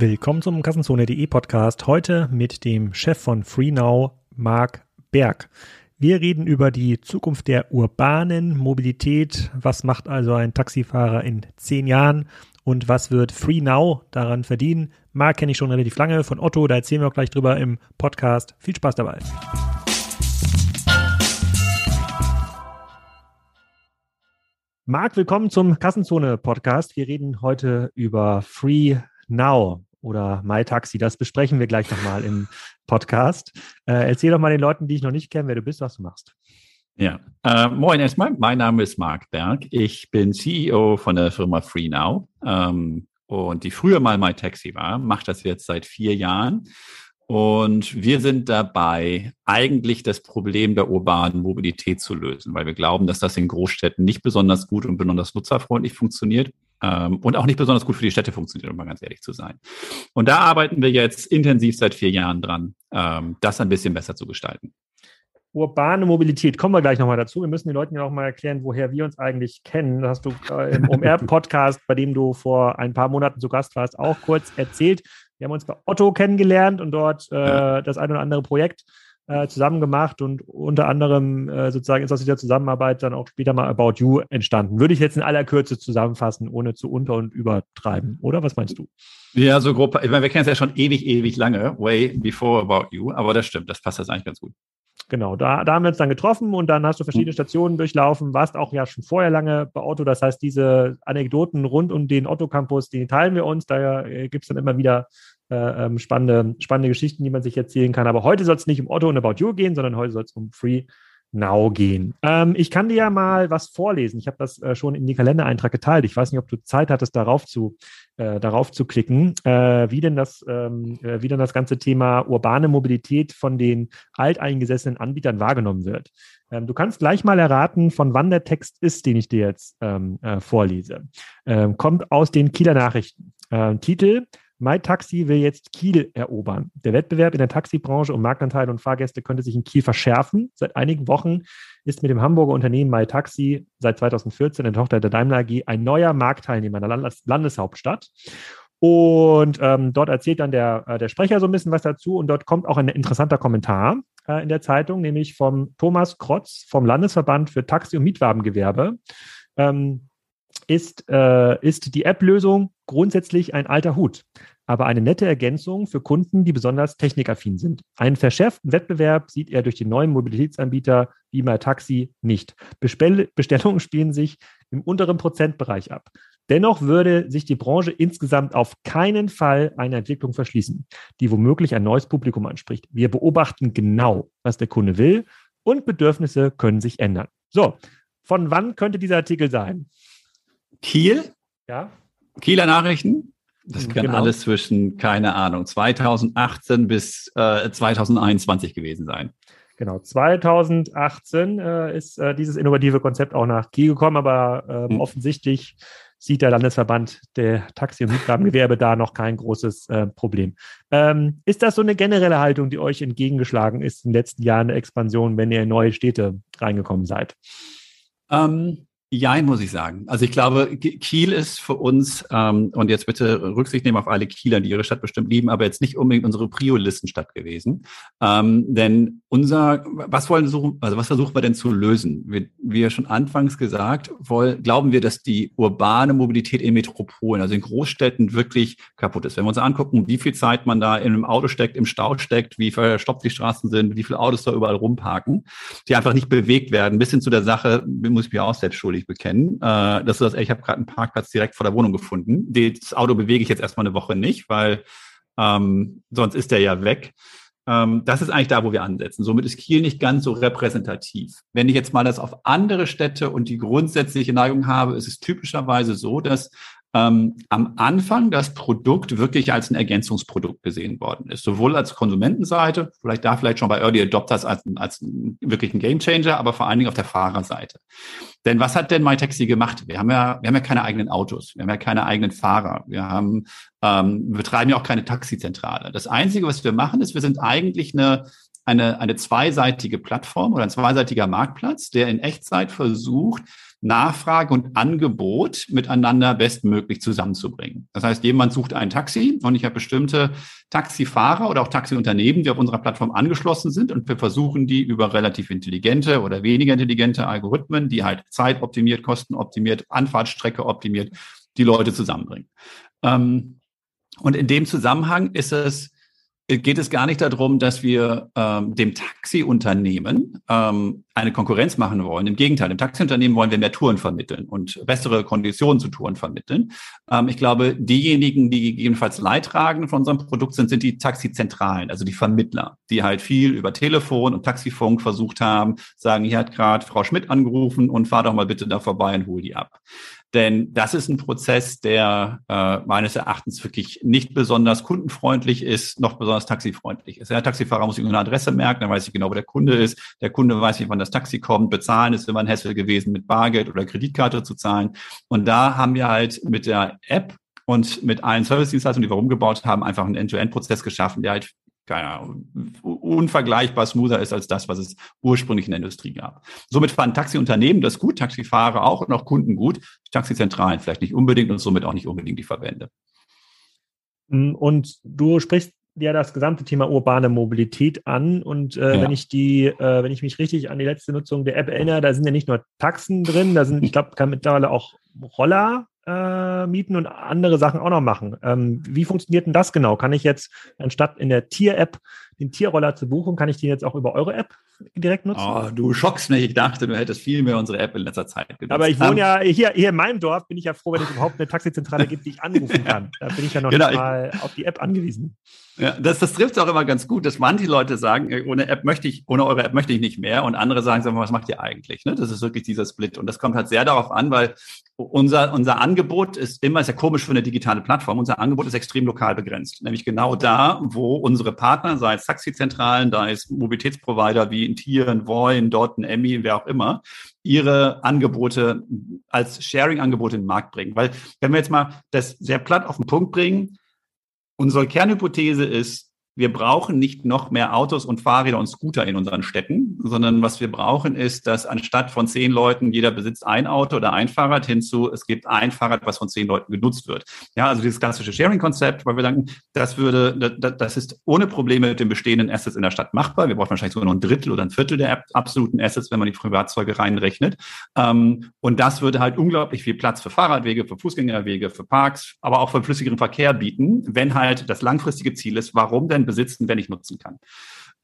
Willkommen zum Kassenzone.de Podcast. Heute mit dem Chef von FreeNow, Marc Berg. Wir reden über die Zukunft der urbanen Mobilität. Was macht also ein Taxifahrer in zehn Jahren? Und was wird FreeNow daran verdienen? Marc kenne ich schon relativ lange von Otto. Da erzählen wir auch gleich drüber im Podcast. Viel Spaß dabei. Marc, willkommen zum Kassenzone Podcast. Wir reden heute über Free Now oder MyTaxi. Das besprechen wir gleich nochmal im Podcast. Äh, erzähl doch mal den Leuten, die ich noch nicht kenne, wer du bist, was du machst. Ja, äh, moin erstmal. Mein Name ist Marc Berg. Ich bin CEO von der Firma FreeNow ähm, und die früher mal MyTaxi war, macht das jetzt seit vier Jahren und wir sind dabei, eigentlich das Problem der urbanen Mobilität zu lösen, weil wir glauben, dass das in Großstädten nicht besonders gut und besonders nutzerfreundlich funktioniert und auch nicht besonders gut für die Städte funktioniert, um mal ganz ehrlich zu sein. Und da arbeiten wir jetzt intensiv seit vier Jahren dran, ähm, das ein bisschen besser zu gestalten. Urbane Mobilität, kommen wir gleich nochmal dazu. Wir müssen den Leuten ja auch mal erklären, woher wir uns eigentlich kennen. Das hast du äh, im OMR-Podcast, bei dem du vor ein paar Monaten zu Gast warst, auch kurz erzählt. Wir haben uns bei Otto kennengelernt und dort äh, das ein oder andere Projekt äh, zusammen gemacht und unter anderem äh, sozusagen ist aus dieser Zusammenarbeit dann auch später mal About You entstanden. Würde ich jetzt in aller Kürze zusammenfassen, ohne zu unter- und übertreiben, oder? Was meinst du? Ja, so grob. Ich meine, wir kennen es ja schon ewig, ewig lange, way before About You, aber das stimmt, das passt jetzt eigentlich ganz gut. Genau, da, da haben wir uns dann getroffen und dann hast du verschiedene mhm. Stationen durchlaufen, warst auch ja schon vorher lange bei Otto. Das heißt, diese Anekdoten rund um den Otto-Campus, die teilen wir uns. Da äh, gibt es dann immer wieder äh, ähm, spannende, spannende Geschichten, die man sich erzählen kann. Aber heute soll es nicht um Otto und About You gehen, sondern heute soll es um Free Now gehen. Ähm, ich kann dir ja mal was vorlesen. Ich habe das äh, schon in die Kalendereintrag geteilt. Ich weiß nicht, ob du Zeit hattest, darauf zu, äh, darauf zu klicken, äh, wie, denn das, ähm, äh, wie denn das ganze Thema urbane Mobilität von den alteingesessenen Anbietern wahrgenommen wird. Ähm, du kannst gleich mal erraten, von wann der Text ist, den ich dir jetzt ähm, äh, vorlese. Kommt aus den Kieler Nachrichten. Titel MyTaxi will jetzt Kiel erobern. Der Wettbewerb in der Taxibranche um Marktanteile und Fahrgäste könnte sich in Kiel verschärfen. Seit einigen Wochen ist mit dem Hamburger Unternehmen MyTaxi seit 2014 eine Tochter der Daimler AG ein neuer Marktteilnehmer in der Landes Landeshauptstadt. Und ähm, dort erzählt dann der, äh, der Sprecher so ein bisschen was dazu. Und dort kommt auch ein interessanter Kommentar äh, in der Zeitung, nämlich vom Thomas Krotz vom Landesverband für Taxi- und Mietwagengewerbe. Ähm, ist, äh, ist die App-Lösung grundsätzlich ein alter Hut, aber eine nette Ergänzung für Kunden, die besonders technikaffin sind. Einen verschärften Wettbewerb sieht er durch den neuen Mobilitätsanbieter wie Taxi nicht. Bestell Bestellungen spielen sich im unteren Prozentbereich ab. Dennoch würde sich die Branche insgesamt auf keinen Fall eine Entwicklung verschließen, die womöglich ein neues Publikum anspricht. Wir beobachten genau, was der Kunde will und Bedürfnisse können sich ändern. So, von wann könnte dieser Artikel sein? Kiel? Ja. Kieler Nachrichten? Das kann genau. alles zwischen, keine Ahnung, 2018 bis äh, 2021 gewesen sein. Genau, 2018 äh, ist äh, dieses innovative Konzept auch nach Kiel gekommen, aber ähm, hm. offensichtlich sieht der Landesverband der Taxi- und Mietwagengewerbe da noch kein großes äh, Problem. Ähm, ist das so eine generelle Haltung, die euch entgegengeschlagen ist in den letzten Jahren der Expansion, wenn ihr in neue Städte reingekommen seid? Ähm, Jein, muss ich sagen. Also ich glaube, Kiel ist für uns, ähm, und jetzt bitte Rücksicht nehmen auf alle Kieler, die ihre Stadt bestimmt lieben, aber jetzt nicht unbedingt unsere Prio-Listenstadt gewesen. Ähm, denn unser, was wollen suchen, also was versuchen wir denn zu lösen? Wir, wie schon anfangs gesagt, wollen, glauben wir, dass die urbane Mobilität in Metropolen, also in Großstädten wirklich kaputt ist. Wenn wir uns angucken, wie viel Zeit man da in einem Auto steckt, im Stau steckt, wie verstopft die Straßen sind, wie viele Autos da überall rumparken, die einfach nicht bewegt werden, bis hin zu der Sache, muss ich mir auch selbst schuldig bekennen, äh, dass du das, ich habe gerade einen Parkplatz direkt vor der Wohnung gefunden. Das Auto bewege ich jetzt erstmal eine Woche nicht, weil ähm, sonst ist der ja weg. Ähm, das ist eigentlich da, wo wir ansetzen. Somit ist Kiel nicht ganz so repräsentativ. Wenn ich jetzt mal das auf andere Städte und die grundsätzliche Neigung habe, ist es typischerweise so, dass ähm, am Anfang das Produkt wirklich als ein Ergänzungsprodukt gesehen worden ist. Sowohl als Konsumentenseite, vielleicht da vielleicht schon bei Early Adopters als, als wirklich ein Gamechanger, aber vor allen Dingen auf der Fahrerseite. Denn was hat denn MyTaxi gemacht? Wir haben ja, wir haben ja keine eigenen Autos, wir haben ja keine eigenen Fahrer, wir haben, ähm, wir betreiben ja auch keine Taxizentrale. Das Einzige, was wir machen, ist, wir sind eigentlich eine eine, eine zweiseitige Plattform oder ein zweiseitiger Marktplatz, der in Echtzeit versucht, Nachfrage und Angebot miteinander bestmöglich zusammenzubringen. Das heißt, jemand sucht ein Taxi und ich habe bestimmte Taxifahrer oder auch Taxiunternehmen, die auf unserer Plattform angeschlossen sind und wir versuchen die über relativ intelligente oder weniger intelligente Algorithmen, die halt zeitoptimiert, kostenoptimiert, Anfahrtsstrecke optimiert, die Leute zusammenbringen. Ähm, und in dem Zusammenhang ist es geht es gar nicht darum, dass wir ähm, dem Taxiunternehmen ähm, eine Konkurrenz machen wollen. Im Gegenteil, dem Taxiunternehmen wollen wir mehr Touren vermitteln und bessere Konditionen zu Touren vermitteln. Ähm, ich glaube, diejenigen, die gegebenenfalls Leidtragend von unserem Produkt sind, sind die Taxizentralen, also die Vermittler, die halt viel über Telefon und Taxifunk versucht haben, sagen, hier hat gerade Frau Schmidt angerufen und fahr doch mal bitte da vorbei und hol die ab. Denn das ist ein Prozess, der äh, meines Erachtens wirklich nicht besonders kundenfreundlich ist, noch besonders taxifreundlich ist. Der Taxifahrer muss sich eine Adresse merken, dann weiß ich genau, wo der Kunde ist. Der Kunde weiß nicht, wann das Taxi kommt. Bezahlen ist immer ein Hassel gewesen, mit Bargeld oder Kreditkarte zu zahlen. Und da haben wir halt mit der App und mit allen Service-Dienstleistungen, die wir rumgebaut haben, einfach einen End-to-End-Prozess geschaffen, der halt keine Ahnung, unvergleichbar smoother ist als das, was es ursprünglich in der Industrie gab. Somit fahren Taxiunternehmen das gut, Taxifahrer auch und auch Kunden gut, Taxizentralen vielleicht nicht unbedingt und somit auch nicht unbedingt die Verbände. Mm, und du sprichst ja das gesamte Thema urbane Mobilität an. Und äh, ja. wenn ich die, äh, wenn ich mich richtig an die letzte Nutzung der App erinnere, da sind ja nicht nur Taxen drin, da sind, ich glaube, mittlerweile auch Roller äh, mieten und andere Sachen auch noch machen. Ähm, wie funktioniert denn das genau? Kann ich jetzt anstatt in der Tier-App den Tierroller zu buchen, kann ich den jetzt auch über eure App direkt nutzen? Oh, du schockst mich. Ich dachte, du hättest viel mehr unsere App in letzter Zeit genutzt. Aber ich wohne ja hier, hier in meinem Dorf, bin ich ja froh, wenn es überhaupt eine Taxizentrale gibt, die ich anrufen kann. Da bin ich ja noch genau, nicht mal auf die App angewiesen. Ja, das, das trifft auch immer ganz gut, dass manche Leute sagen, äh, ohne App möchte ich, ohne eure App möchte ich nicht mehr. Und andere sagen, sag mal, was macht ihr eigentlich? Ne? Das ist wirklich dieser Split. Und das kommt halt sehr darauf an, weil unser, unser Angebot ist immer, ist ja komisch für eine digitale Plattform, unser Angebot ist extrem lokal begrenzt. Nämlich genau da, wo unsere Partner, sei es Taxizentralen, da ist Mobilitätsprovider wie ein Tier, ein Voi, ein Dot, ein Emmy, wer auch immer, ihre Angebote als Sharing-Angebote in den Markt bringen. Weil wenn wir jetzt mal das sehr platt auf den Punkt bringen, unsere Kernhypothese ist, wir brauchen nicht noch mehr Autos und Fahrräder und Scooter in unseren Städten, sondern was wir brauchen ist, dass anstatt von zehn Leuten jeder besitzt ein Auto oder ein Fahrrad hinzu, es gibt ein Fahrrad, was von zehn Leuten genutzt wird. Ja, also dieses klassische Sharing-Konzept, weil wir sagen, das würde, das ist ohne Probleme mit den bestehenden Assets in der Stadt machbar. Wir brauchen wahrscheinlich sogar noch ein Drittel oder ein Viertel der absoluten Assets, wenn man die Privatzeuge reinrechnet. Ähm, und das würde halt unglaublich viel Platz für Fahrradwege, für Fußgängerwege, für Parks, aber auch für flüssigeren Verkehr bieten, wenn halt das langfristige Ziel ist, warum denn besitzen, wenn ich nutzen kann.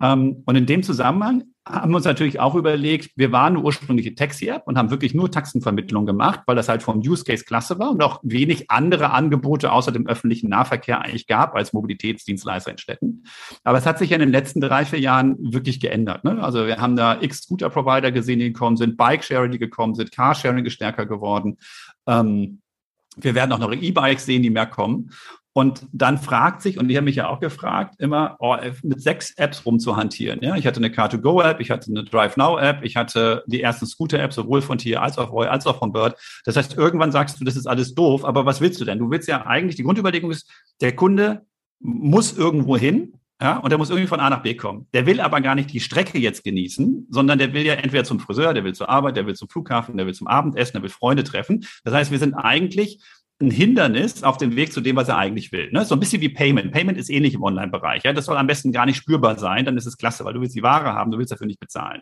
Ähm, und in dem Zusammenhang haben wir uns natürlich auch überlegt, wir waren eine ursprüngliche Taxi-App und haben wirklich nur Taxenvermittlung gemacht, weil das halt vom Use Case klasse war und auch wenig andere Angebote außer dem öffentlichen Nahverkehr eigentlich gab als Mobilitätsdienstleister in Städten. Aber es hat sich ja in den letzten drei, vier Jahren wirklich geändert. Ne? Also wir haben da x Scooter-Provider gesehen, die gekommen sind, Bike-Sharing, die gekommen sind, Car-Sharing ist stärker geworden. Ähm, wir werden auch noch E-Bikes sehen, die mehr kommen. Und dann fragt sich, und ich habe mich ja auch gefragt, immer oh, mit sechs Apps rumzuhantieren. Ja? Ich hatte eine Car2Go-App, ich hatte eine DriveNow-App, ich hatte die ersten Scooter-Apps, sowohl von Tier als auch Roy, als auch von Bird. Das heißt, irgendwann sagst du, das ist alles doof, aber was willst du denn? Du willst ja eigentlich, die Grundüberlegung ist, der Kunde muss irgendwo hin, ja, und der muss irgendwie von A nach B kommen. Der will aber gar nicht die Strecke jetzt genießen, sondern der will ja entweder zum Friseur, der will zur Arbeit, der will zum Flughafen, der will zum Abendessen, der will Freunde treffen. Das heißt, wir sind eigentlich ein Hindernis auf dem Weg zu dem, was er eigentlich will. Ne? So ein bisschen wie Payment. Payment ist ähnlich im Online-Bereich. Ja? Das soll am besten gar nicht spürbar sein, dann ist es klasse, weil du willst die Ware haben, du willst dafür nicht bezahlen.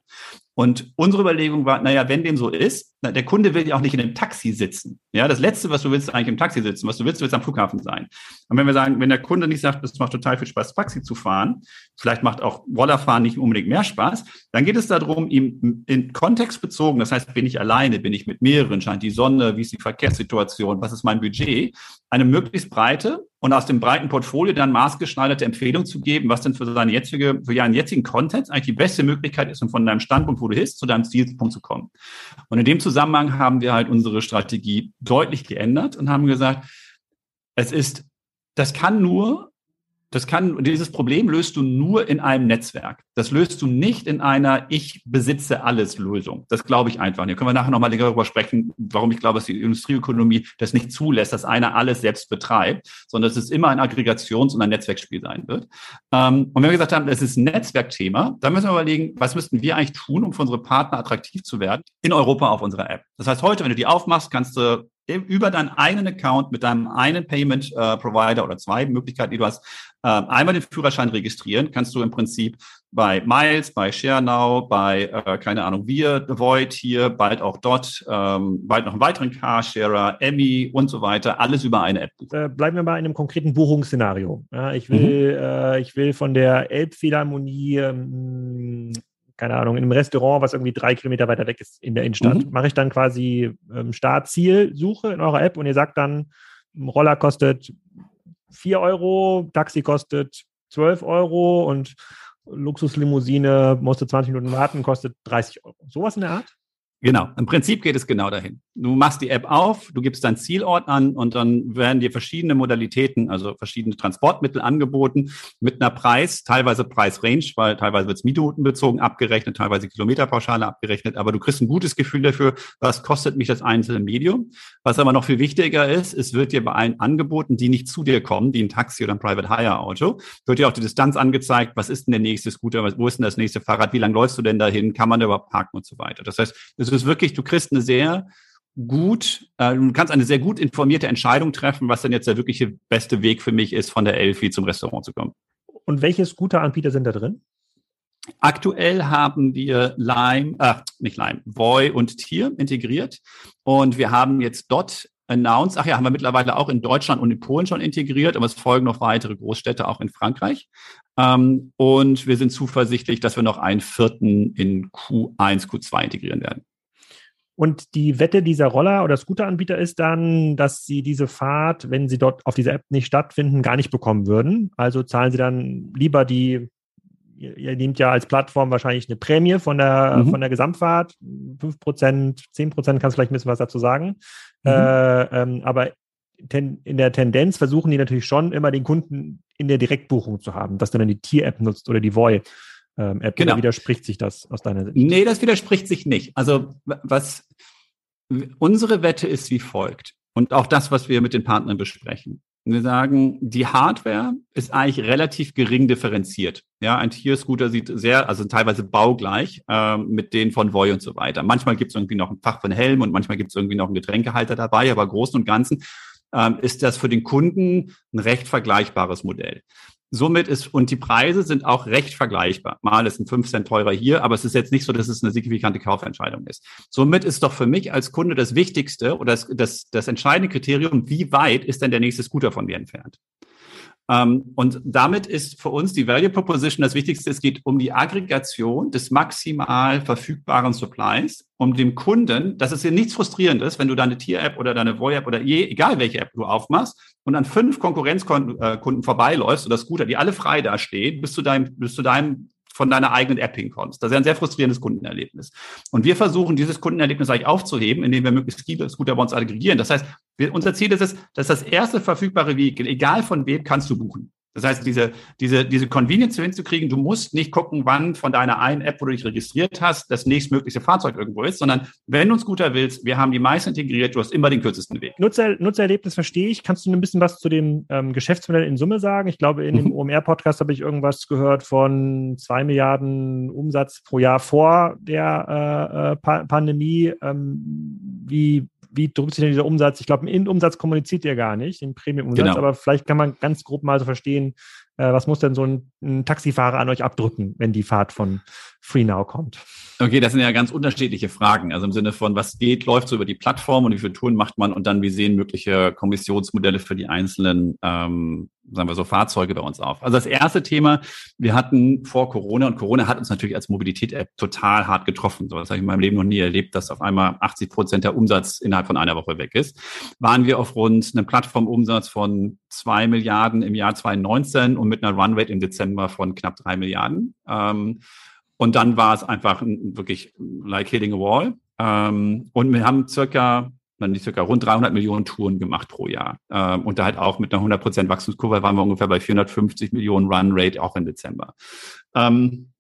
Und unsere Überlegung war, naja, wenn dem so ist, na, der Kunde will ja auch nicht in einem Taxi sitzen. Ja, das Letzte, was du willst, ist eigentlich im Taxi sitzen. Was du willst, du willst am Flughafen sein. Und wenn wir sagen, wenn der Kunde nicht sagt, es macht total viel Spaß, Taxi zu fahren, vielleicht macht auch Rollerfahren nicht unbedingt mehr Spaß, dann geht es darum, ihm in Kontext bezogen, das heißt, bin ich alleine, bin ich mit mehreren, scheint die Sonne, wie ist die Verkehrssituation, was ist mein Budget, eine möglichst breite und aus dem breiten Portfolio dann maßgeschneiderte Empfehlung zu geben, was denn für seine jetzige, für ihren jetzigen Content eigentlich die beste Möglichkeit ist, um von deinem Standpunkt, wo du bist, zu deinem Zielpunkt zu kommen. Und in dem Zusammenhang haben wir halt unsere Strategie deutlich geändert und haben gesagt, es ist, das kann nur das kann, dieses Problem löst du nur in einem Netzwerk. Das löst du nicht in einer Ich besitze alles Lösung. Das glaube ich einfach. Hier können wir nachher nochmal darüber sprechen, warum ich glaube, dass die Industrieökonomie das nicht zulässt, dass einer alles selbst betreibt, sondern dass es immer ein Aggregations- und ein Netzwerkspiel sein wird. Ähm, und wenn wir gesagt haben, es ist ein Netzwerkthema, dann müssen wir überlegen, was müssten wir eigentlich tun, um für unsere Partner attraktiv zu werden in Europa auf unserer App. Das heißt, heute, wenn du die aufmachst, kannst du über deinen einen Account mit deinem einen Payment äh, Provider oder zwei Möglichkeiten, die du hast, äh, einmal den Führerschein registrieren, kannst du im Prinzip bei Miles, bei ShareNow, bei, äh, keine Ahnung, wir, Void hier, bald auch Dot, ähm, bald noch einen weiteren Carsharer, Emmy und so weiter, alles über eine App. Äh, bleiben wir mal in einem konkreten Buchungsszenario. Ja, ich will, mhm. äh, ich will von der Elbphilharmonie ähm, keine Ahnung, in einem Restaurant, was irgendwie drei Kilometer weiter weg ist in der Innenstadt, mhm. mache ich dann quasi ähm, Start-Ziel-Suche in eurer App und ihr sagt dann, Roller kostet 4 Euro, Taxi kostet 12 Euro und Luxuslimousine musste 20 Minuten warten, kostet 30 Euro. Sowas in der Art? Genau, im Prinzip geht es genau dahin. Du machst die App auf, du gibst deinen Zielort an und dann werden dir verschiedene Modalitäten, also verschiedene Transportmittel angeboten mit einer Preis, teilweise Preisrange, weil teilweise wird es minutenbezogen abgerechnet, teilweise Kilometerpauschale abgerechnet, aber du kriegst ein gutes Gefühl dafür, was kostet mich das einzelne Medium. Was aber noch viel wichtiger ist, es wird dir bei allen Angeboten, die nicht zu dir kommen, wie ein Taxi oder ein Private Hire Auto, wird dir auch die Distanz angezeigt, was ist denn der nächste Scooter, wo ist denn das nächste Fahrrad, wie lange läufst du denn dahin, kann man da überhaupt parken und so weiter. Das heißt, es ist wirklich, du kriegst eine sehr gut, äh, du kannst eine sehr gut informierte Entscheidung treffen, was denn jetzt der wirkliche beste Weg für mich ist, von der Elfi zum Restaurant zu kommen. Und welche Scooter-Anbieter sind da drin? Aktuell haben wir Lime, äh, nicht Lime, Voy und Tier integriert. Und wir haben jetzt dort announced, ach ja, haben wir mittlerweile auch in Deutschland und in Polen schon integriert, aber es folgen noch weitere Großstädte auch in Frankreich. Ähm, und wir sind zuversichtlich, dass wir noch einen vierten in Q1, Q2 integrieren werden. Und die Wette dieser Roller- oder Scooteranbieter ist dann, dass sie diese Fahrt, wenn sie dort auf dieser App nicht stattfinden, gar nicht bekommen würden. Also zahlen sie dann lieber die, ihr, nehmt ja als Plattform wahrscheinlich eine Prämie von der, mhm. von der Gesamtfahrt, 5%, 10%, kannst du vielleicht ein bisschen was dazu sagen. Mhm. Äh, ähm, aber ten, in der Tendenz versuchen die natürlich schon immer den Kunden in der Direktbuchung zu haben, dass du dann die Tier-App nutzt oder die Voy. Ähm, App genau. widerspricht sich das aus deiner Sicht? Nee, das widerspricht sich nicht. Also was unsere Wette ist wie folgt. Und auch das, was wir mit den Partnern besprechen. Wir sagen, die Hardware ist eigentlich relativ gering differenziert. Ja, ein Tierscooter sieht sehr, also teilweise baugleich ähm, mit denen von Voy und so weiter. Manchmal gibt es irgendwie noch ein Fach von Helm und manchmal gibt es irgendwie noch einen Getränkehalter dabei, aber großen und ganzen ähm, ist das für den Kunden ein recht vergleichbares Modell. Somit ist, und die Preise sind auch recht vergleichbar. Mal ist ein 5 Cent teurer hier, aber es ist jetzt nicht so, dass es eine signifikante Kaufentscheidung ist. Somit ist doch für mich als Kunde das Wichtigste oder das, das, das entscheidende Kriterium, wie weit ist denn der nächste Scooter von mir entfernt? Ähm, und damit ist für uns die Value Proposition das Wichtigste. Es geht um die Aggregation des maximal verfügbaren Supplies, um dem Kunden, dass es hier nichts Frustrierendes, wenn du deine Tier-App oder deine Voy-App oder je, egal welche App du aufmachst und an fünf Konkurrenzkunden äh, vorbeiläufst oder Scooter, die alle frei dastehen, bis zu deinem, bis zu deinem von deiner eigenen App hinkommst. Das ist ein sehr frustrierendes Kundenerlebnis. Und wir versuchen, dieses Kundenerlebnis eigentlich aufzuheben, indem wir möglichst viele Scooter bei uns aggregieren. Das heißt, wir, unser Ziel ist es, dass das erste verfügbare Vehikel, egal von wem, kannst du buchen. Das heißt, diese, diese, diese Convenience hinzukriegen, du musst nicht gucken, wann von deiner einen App, wo du dich registriert hast, das nächstmögliche Fahrzeug irgendwo ist, sondern wenn du einen Scooter willst, wir haben die meisten integriert, du hast immer den kürzesten Weg. Nutzer, Nutzererlebnis verstehe ich. Kannst du ein bisschen was zu dem ähm, Geschäftsmodell in Summe sagen? Ich glaube, in dem mhm. OMR-Podcast habe ich irgendwas gehört von zwei Milliarden Umsatz pro Jahr vor der äh, äh pa Pandemie. Ähm, wie, wie drückt sich denn dieser Umsatz? Ich glaube, einen Innenumsatz kommuniziert ihr gar nicht, den Premium-Umsatz, genau. aber vielleicht kann man ganz grob mal so verstehen, äh, was muss denn so ein, ein, Taxifahrer an euch abdrücken, wenn die Fahrt von FreeNow kommt? Okay, das sind ja ganz unterschiedliche Fragen. Also im Sinne von, was geht, läuft so über die Plattform und wie viele Touren macht man und dann, wie sehen mögliche Kommissionsmodelle für die einzelnen, ähm, sagen wir so, Fahrzeuge bei uns auf. Also das erste Thema, wir hatten vor Corona und Corona hat uns natürlich als Mobilität-App total hart getroffen. So, das habe ich in meinem Leben noch nie erlebt, dass auf einmal 80 Prozent der Umsatz innerhalb von einer Woche weg ist. Waren wir auf rund einem Plattformumsatz von zwei Milliarden im Jahr 2019 und mit einer Runrate im Dezember von knapp drei Milliarden. Ähm, und dann war es einfach wirklich like hitting a wall. Ähm, und wir haben circa dann die circa rund 300 Millionen Touren gemacht pro Jahr. Ähm, und da halt auch mit einer 100% Wachstumskurve waren wir ungefähr bei 450 Millionen Run Rate auch im Dezember. Ähm,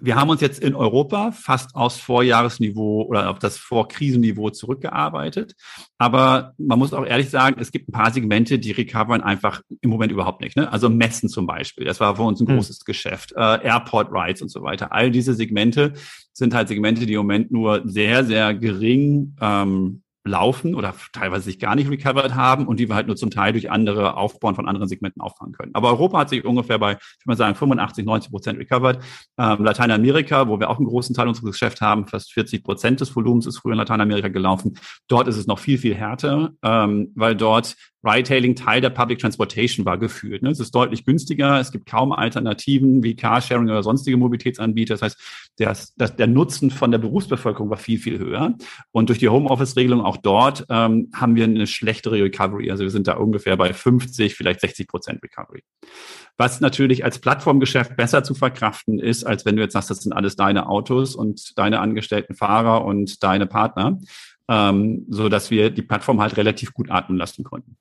wir haben uns jetzt in Europa fast aufs Vorjahresniveau oder auf das Vorkrisenniveau zurückgearbeitet. Aber man muss auch ehrlich sagen, es gibt ein paar Segmente, die recovern einfach im Moment überhaupt nicht. Ne? Also Messen zum Beispiel, das war für uns ein hm. großes Geschäft. Äh, Airport Rides und so weiter. All diese Segmente sind halt Segmente, die im Moment nur sehr, sehr gering ähm, laufen oder teilweise sich gar nicht recovered haben und die wir halt nur zum Teil durch andere Aufbauen von anderen Segmenten auffangen können. Aber Europa hat sich ungefähr bei, ich würde mal sagen, 85, 90 Prozent recovered. Ähm, Lateinamerika, wo wir auch einen großen Teil unseres Geschäfts haben, fast 40 Prozent des Volumens ist früher in Lateinamerika gelaufen. Dort ist es noch viel, viel härter, ähm, weil dort Ride-Hailing Teil der Public Transportation war gefühlt. Ne? Es ist deutlich günstiger, es gibt kaum Alternativen wie Carsharing oder sonstige Mobilitätsanbieter. Das heißt, der, der Nutzen von der Berufsbevölkerung war viel, viel höher. Und durch die Homeoffice-Regelung auch dort ähm, haben wir eine schlechtere Recovery. Also wir sind da ungefähr bei 50, vielleicht 60 Prozent Recovery. Was natürlich als Plattformgeschäft besser zu verkraften ist, als wenn du jetzt sagst, das sind alles deine Autos und deine angestellten Fahrer und deine Partner, ähm, so dass wir die Plattform halt relativ gut atmen lassen konnten.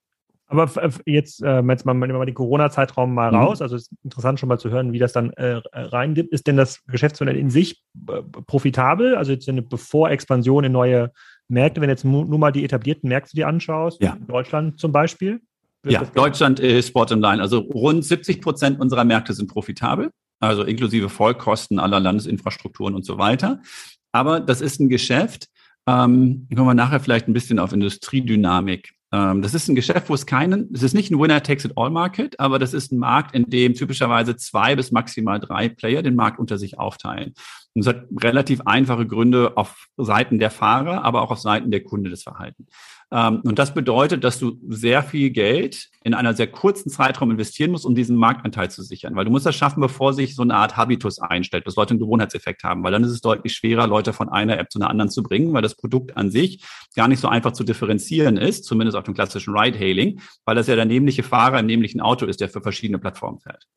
Aber jetzt, äh, jetzt mal, mal den Corona-Zeitraum mal mhm. raus. Also es ist interessant schon mal zu hören, wie das dann äh, reindippt. Ist denn das Geschäftsmodell in sich äh, profitabel? Also jetzt eine bevor Expansion in neue Märkte, wenn jetzt nur mal die etablierten Märkte dir anschaust, ja. Deutschland zum Beispiel? Ja, Deutschland ist Sport Line. Also rund 70 Prozent unserer Märkte sind profitabel, also inklusive Vollkosten aller Landesinfrastrukturen und so weiter. Aber das ist ein Geschäft, ähm, kommen wir nachher vielleicht ein bisschen auf Industriedynamik das ist ein Geschäft, wo es keinen, es ist nicht ein Winner-Takes-it-all-Market, aber das ist ein Markt, in dem typischerweise zwei bis maximal drei Player den Markt unter sich aufteilen. Und es hat relativ einfache Gründe auf Seiten der Fahrer, aber auch auf Seiten der Kunde des Verhalten. Ähm, und das bedeutet, dass du sehr viel Geld in einer sehr kurzen Zeitraum investieren musst, um diesen Marktanteil zu sichern. Weil du musst das schaffen, bevor sich so eine Art Habitus einstellt, dass Leute einen Gewohnheitseffekt haben. Weil dann ist es deutlich schwerer, Leute von einer App zu einer anderen zu bringen, weil das Produkt an sich gar nicht so einfach zu differenzieren ist, zumindest auf dem klassischen Ride-Hailing, weil das ja der nämliche Fahrer im nämlichen Auto ist, der für verschiedene Plattformen fährt.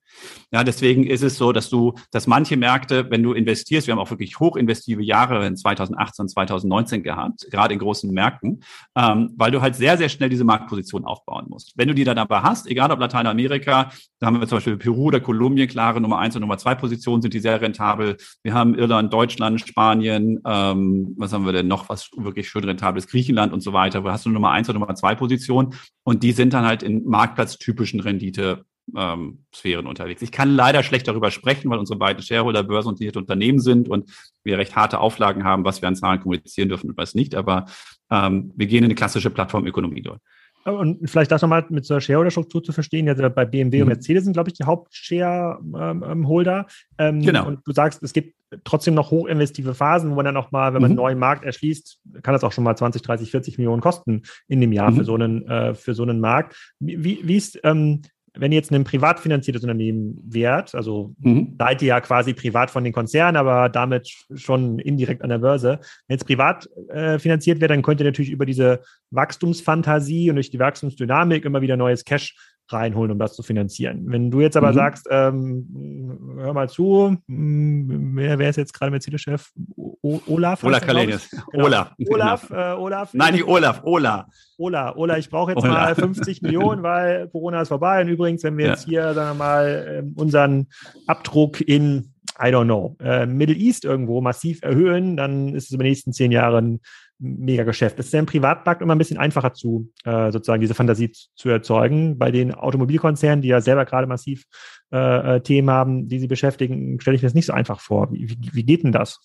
Ja, deswegen ist es so, dass du, dass manche Märkte, wenn du investierst, wir haben auch wirklich hochinvestive Jahre in 2018, 2019 gehabt, gerade in großen Märkten, ähm, weil du halt sehr, sehr schnell diese Marktposition aufbauen musst. Wenn du die dann aber hast, egal ob Lateinamerika, da haben wir zum Beispiel Peru oder Kolumbien, klare Nummer eins und Nummer zwei Positionen sind die sehr rentabel. Wir haben Irland, Deutschland, Spanien, ähm, was haben wir denn noch, was wirklich schön rentabel ist, Griechenland und so weiter. Wo hast du Nummer eins und Nummer zwei Positionen und die sind dann halt in marktplatztypischen Rendite ähm, Sphären unterwegs. Ich kann leider schlecht darüber sprechen, weil unsere beiden Shareholder börsennotierte Unternehmen sind und wir recht harte Auflagen haben, was wir an Zahlen kommunizieren dürfen und was nicht. Aber ähm, wir gehen in eine klassische Plattformökonomie dort. Und vielleicht das nochmal mit so einer Shareholder-Struktur zu verstehen. Also bei BMW mhm. und Mercedes sind, glaube ich, die Hauptshareholder. Ähm, genau. Und du sagst, es gibt trotzdem noch hochinvestive Phasen, wo man dann noch mal, wenn man mhm. einen neuen Markt erschließt, kann das auch schon mal 20, 30, 40 Millionen kosten in dem Jahr mhm. für so einen, äh, für so einen Markt. Wie, wie ist, ähm, wenn jetzt ein privat finanziertes Unternehmen wärt, also mhm. seid ihr ja quasi privat von den Konzernen, aber damit schon indirekt an der Börse. Wenn jetzt privat äh, finanziert wäre, dann könnt ihr natürlich über diese Wachstumsfantasie und durch die Wachstumsdynamik immer wieder neues Cash reinholen, um das zu finanzieren. Wenn du jetzt aber mhm. sagst, ähm, hör mal zu, hm, wer, wer ist jetzt gerade Mercedes-Chef? Olaf? Olaf Kalenius. Genau. Olaf. Olaf, äh, Olaf. Nein, nicht Olaf, Ola. Ola, Ola, ich brauche jetzt Ola. mal 50 Millionen, weil Corona ist vorbei. Und übrigens, wenn wir ja. jetzt hier, sagen wir mal, ähm, unseren Abdruck in I don't know, äh, Middle East irgendwo massiv erhöhen, dann ist es über die nächsten zehn Jahre mega Geschäft. Es ist ja im Privatmarkt immer ein bisschen einfacher zu, äh, sozusagen diese Fantasie zu erzeugen. Bei den Automobilkonzernen, die ja selber gerade massiv äh, äh, Themen haben, die sie beschäftigen, stelle ich mir das nicht so einfach vor. Wie, wie, wie geht denn das?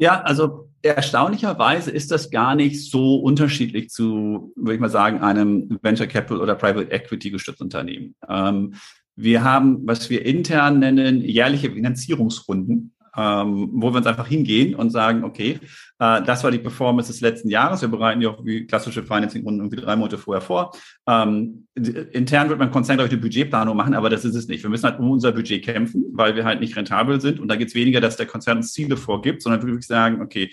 Ja, also erstaunlicherweise ist das gar nicht so unterschiedlich zu, würde ich mal sagen, einem Venture Capital oder Private Equity gestützten Unternehmen. Ähm, wir haben, was wir intern nennen, jährliche Finanzierungsrunden ähm, wo wir uns einfach hingehen und sagen, okay, das war die Performance des letzten Jahres. Wir bereiten die auch wie klassische Financing-Runden irgendwie drei Monate vorher vor. Ähm, intern wird man Konzern, glaube ich, eine Budgetplanung machen, aber das ist es nicht. Wir müssen halt um unser Budget kämpfen, weil wir halt nicht rentabel sind. Und da geht es weniger, dass der Konzern uns Ziele vorgibt, sondern wirklich sagen, okay,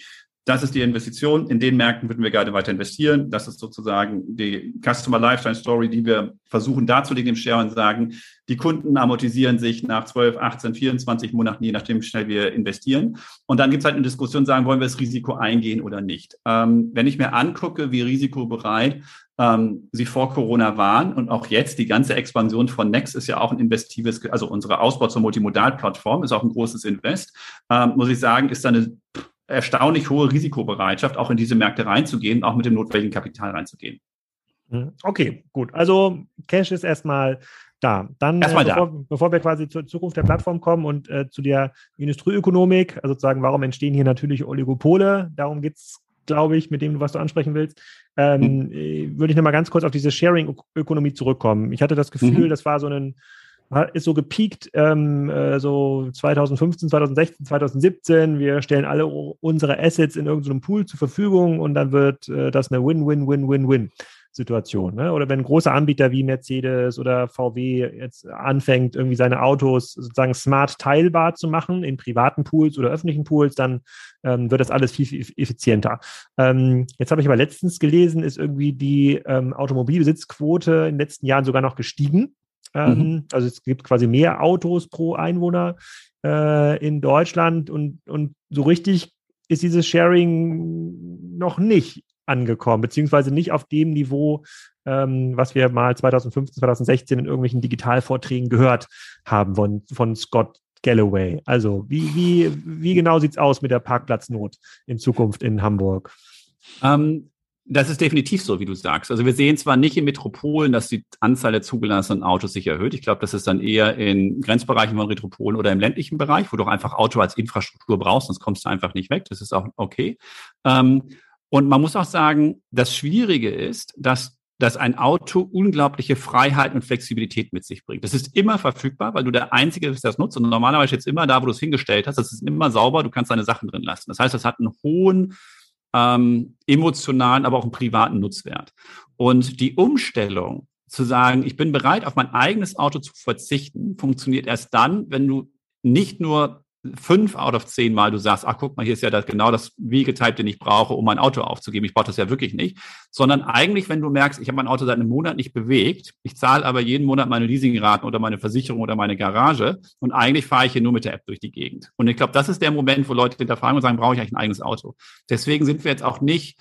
das ist die Investition. In den Märkten würden wir gerne weiter investieren. Das ist sozusagen die Customer Lifetime Story, die wir versuchen darzulegen im Share und sagen, die Kunden amortisieren sich nach 12, 18, 24 Monaten, je nachdem, wie schnell wir investieren. Und dann gibt es halt eine Diskussion, sagen, wollen wir das Risiko eingehen oder nicht. Ähm, wenn ich mir angucke, wie risikobereit ähm, sie vor Corona waren und auch jetzt die ganze Expansion von Next ist ja auch ein investives, also unsere Ausbau zur Multimodalplattform ist auch ein großes Invest, ähm, muss ich sagen, ist da eine erstaunlich hohe Risikobereitschaft, auch in diese Märkte reinzugehen, auch mit dem notwendigen Kapital reinzugehen. Mhm. Okay, gut. Also Cash ist erstmal da. Dann, erstmal äh, bevor, da. bevor wir quasi zur Zukunft der Plattform kommen und äh, zu der Industrieökonomik, also sozusagen, warum entstehen hier natürlich Oligopole? Darum geht es, glaube ich, mit dem, was du ansprechen willst. Ähm, mhm. Würde ich nochmal ganz kurz auf diese Sharing-Ökonomie zurückkommen. Ich hatte das Gefühl, mhm. das war so ein ist so gepiekt, ähm, äh, so 2015, 2016, 2017. Wir stellen alle unsere Assets in irgendeinem Pool zur Verfügung und dann wird äh, das eine Win-Win-Win-Win-Win. Situation. Ne? Oder wenn ein großer Anbieter wie Mercedes oder VW jetzt anfängt, irgendwie seine Autos sozusagen smart teilbar zu machen in privaten Pools oder öffentlichen Pools, dann ähm, wird das alles viel, viel effizienter. Ähm, jetzt habe ich aber letztens gelesen, ist irgendwie die ähm, Automobilbesitzquote in den letzten Jahren sogar noch gestiegen. Ähm, mhm. Also es gibt quasi mehr Autos pro Einwohner äh, in Deutschland und, und so richtig ist dieses Sharing noch nicht angekommen, beziehungsweise nicht auf dem Niveau, ähm, was wir mal 2015, 2016 in irgendwelchen Digitalvorträgen gehört haben von, von Scott Galloway. Also wie, wie, wie genau sieht es aus mit der Parkplatznot in Zukunft in Hamburg? Ähm, das ist definitiv so, wie du sagst. Also wir sehen zwar nicht in Metropolen, dass die Anzahl der zugelassenen Autos sich erhöht. Ich glaube, das ist dann eher in Grenzbereichen von Metropolen oder im ländlichen Bereich, wo du einfach Auto als Infrastruktur brauchst, sonst kommst du einfach nicht weg. Das ist auch okay. Ähm, und man muss auch sagen, das Schwierige ist, dass dass ein Auto unglaubliche Freiheit und Flexibilität mit sich bringt. Das ist immer verfügbar, weil du der Einzige bist, der das nutzt. Und normalerweise jetzt immer da, wo du es hingestellt hast. Das ist immer sauber. Du kannst deine Sachen drin lassen. Das heißt, das hat einen hohen ähm, emotionalen, aber auch einen privaten Nutzwert. Und die Umstellung zu sagen, ich bin bereit, auf mein eigenes Auto zu verzichten, funktioniert erst dann, wenn du nicht nur fünf out of zehn Mal du sagst, ach guck mal, hier ist ja das, genau das Wiegetype, den ich brauche, um mein Auto aufzugeben. Ich brauche das ja wirklich nicht. Sondern eigentlich, wenn du merkst, ich habe mein Auto seit einem Monat nicht bewegt, ich zahle aber jeden Monat meine Leasingraten oder meine Versicherung oder meine Garage und eigentlich fahre ich hier nur mit der App durch die Gegend. Und ich glaube, das ist der Moment, wo Leute hinterfragen und sagen, brauche ich eigentlich ein eigenes Auto? Deswegen sind wir jetzt auch nicht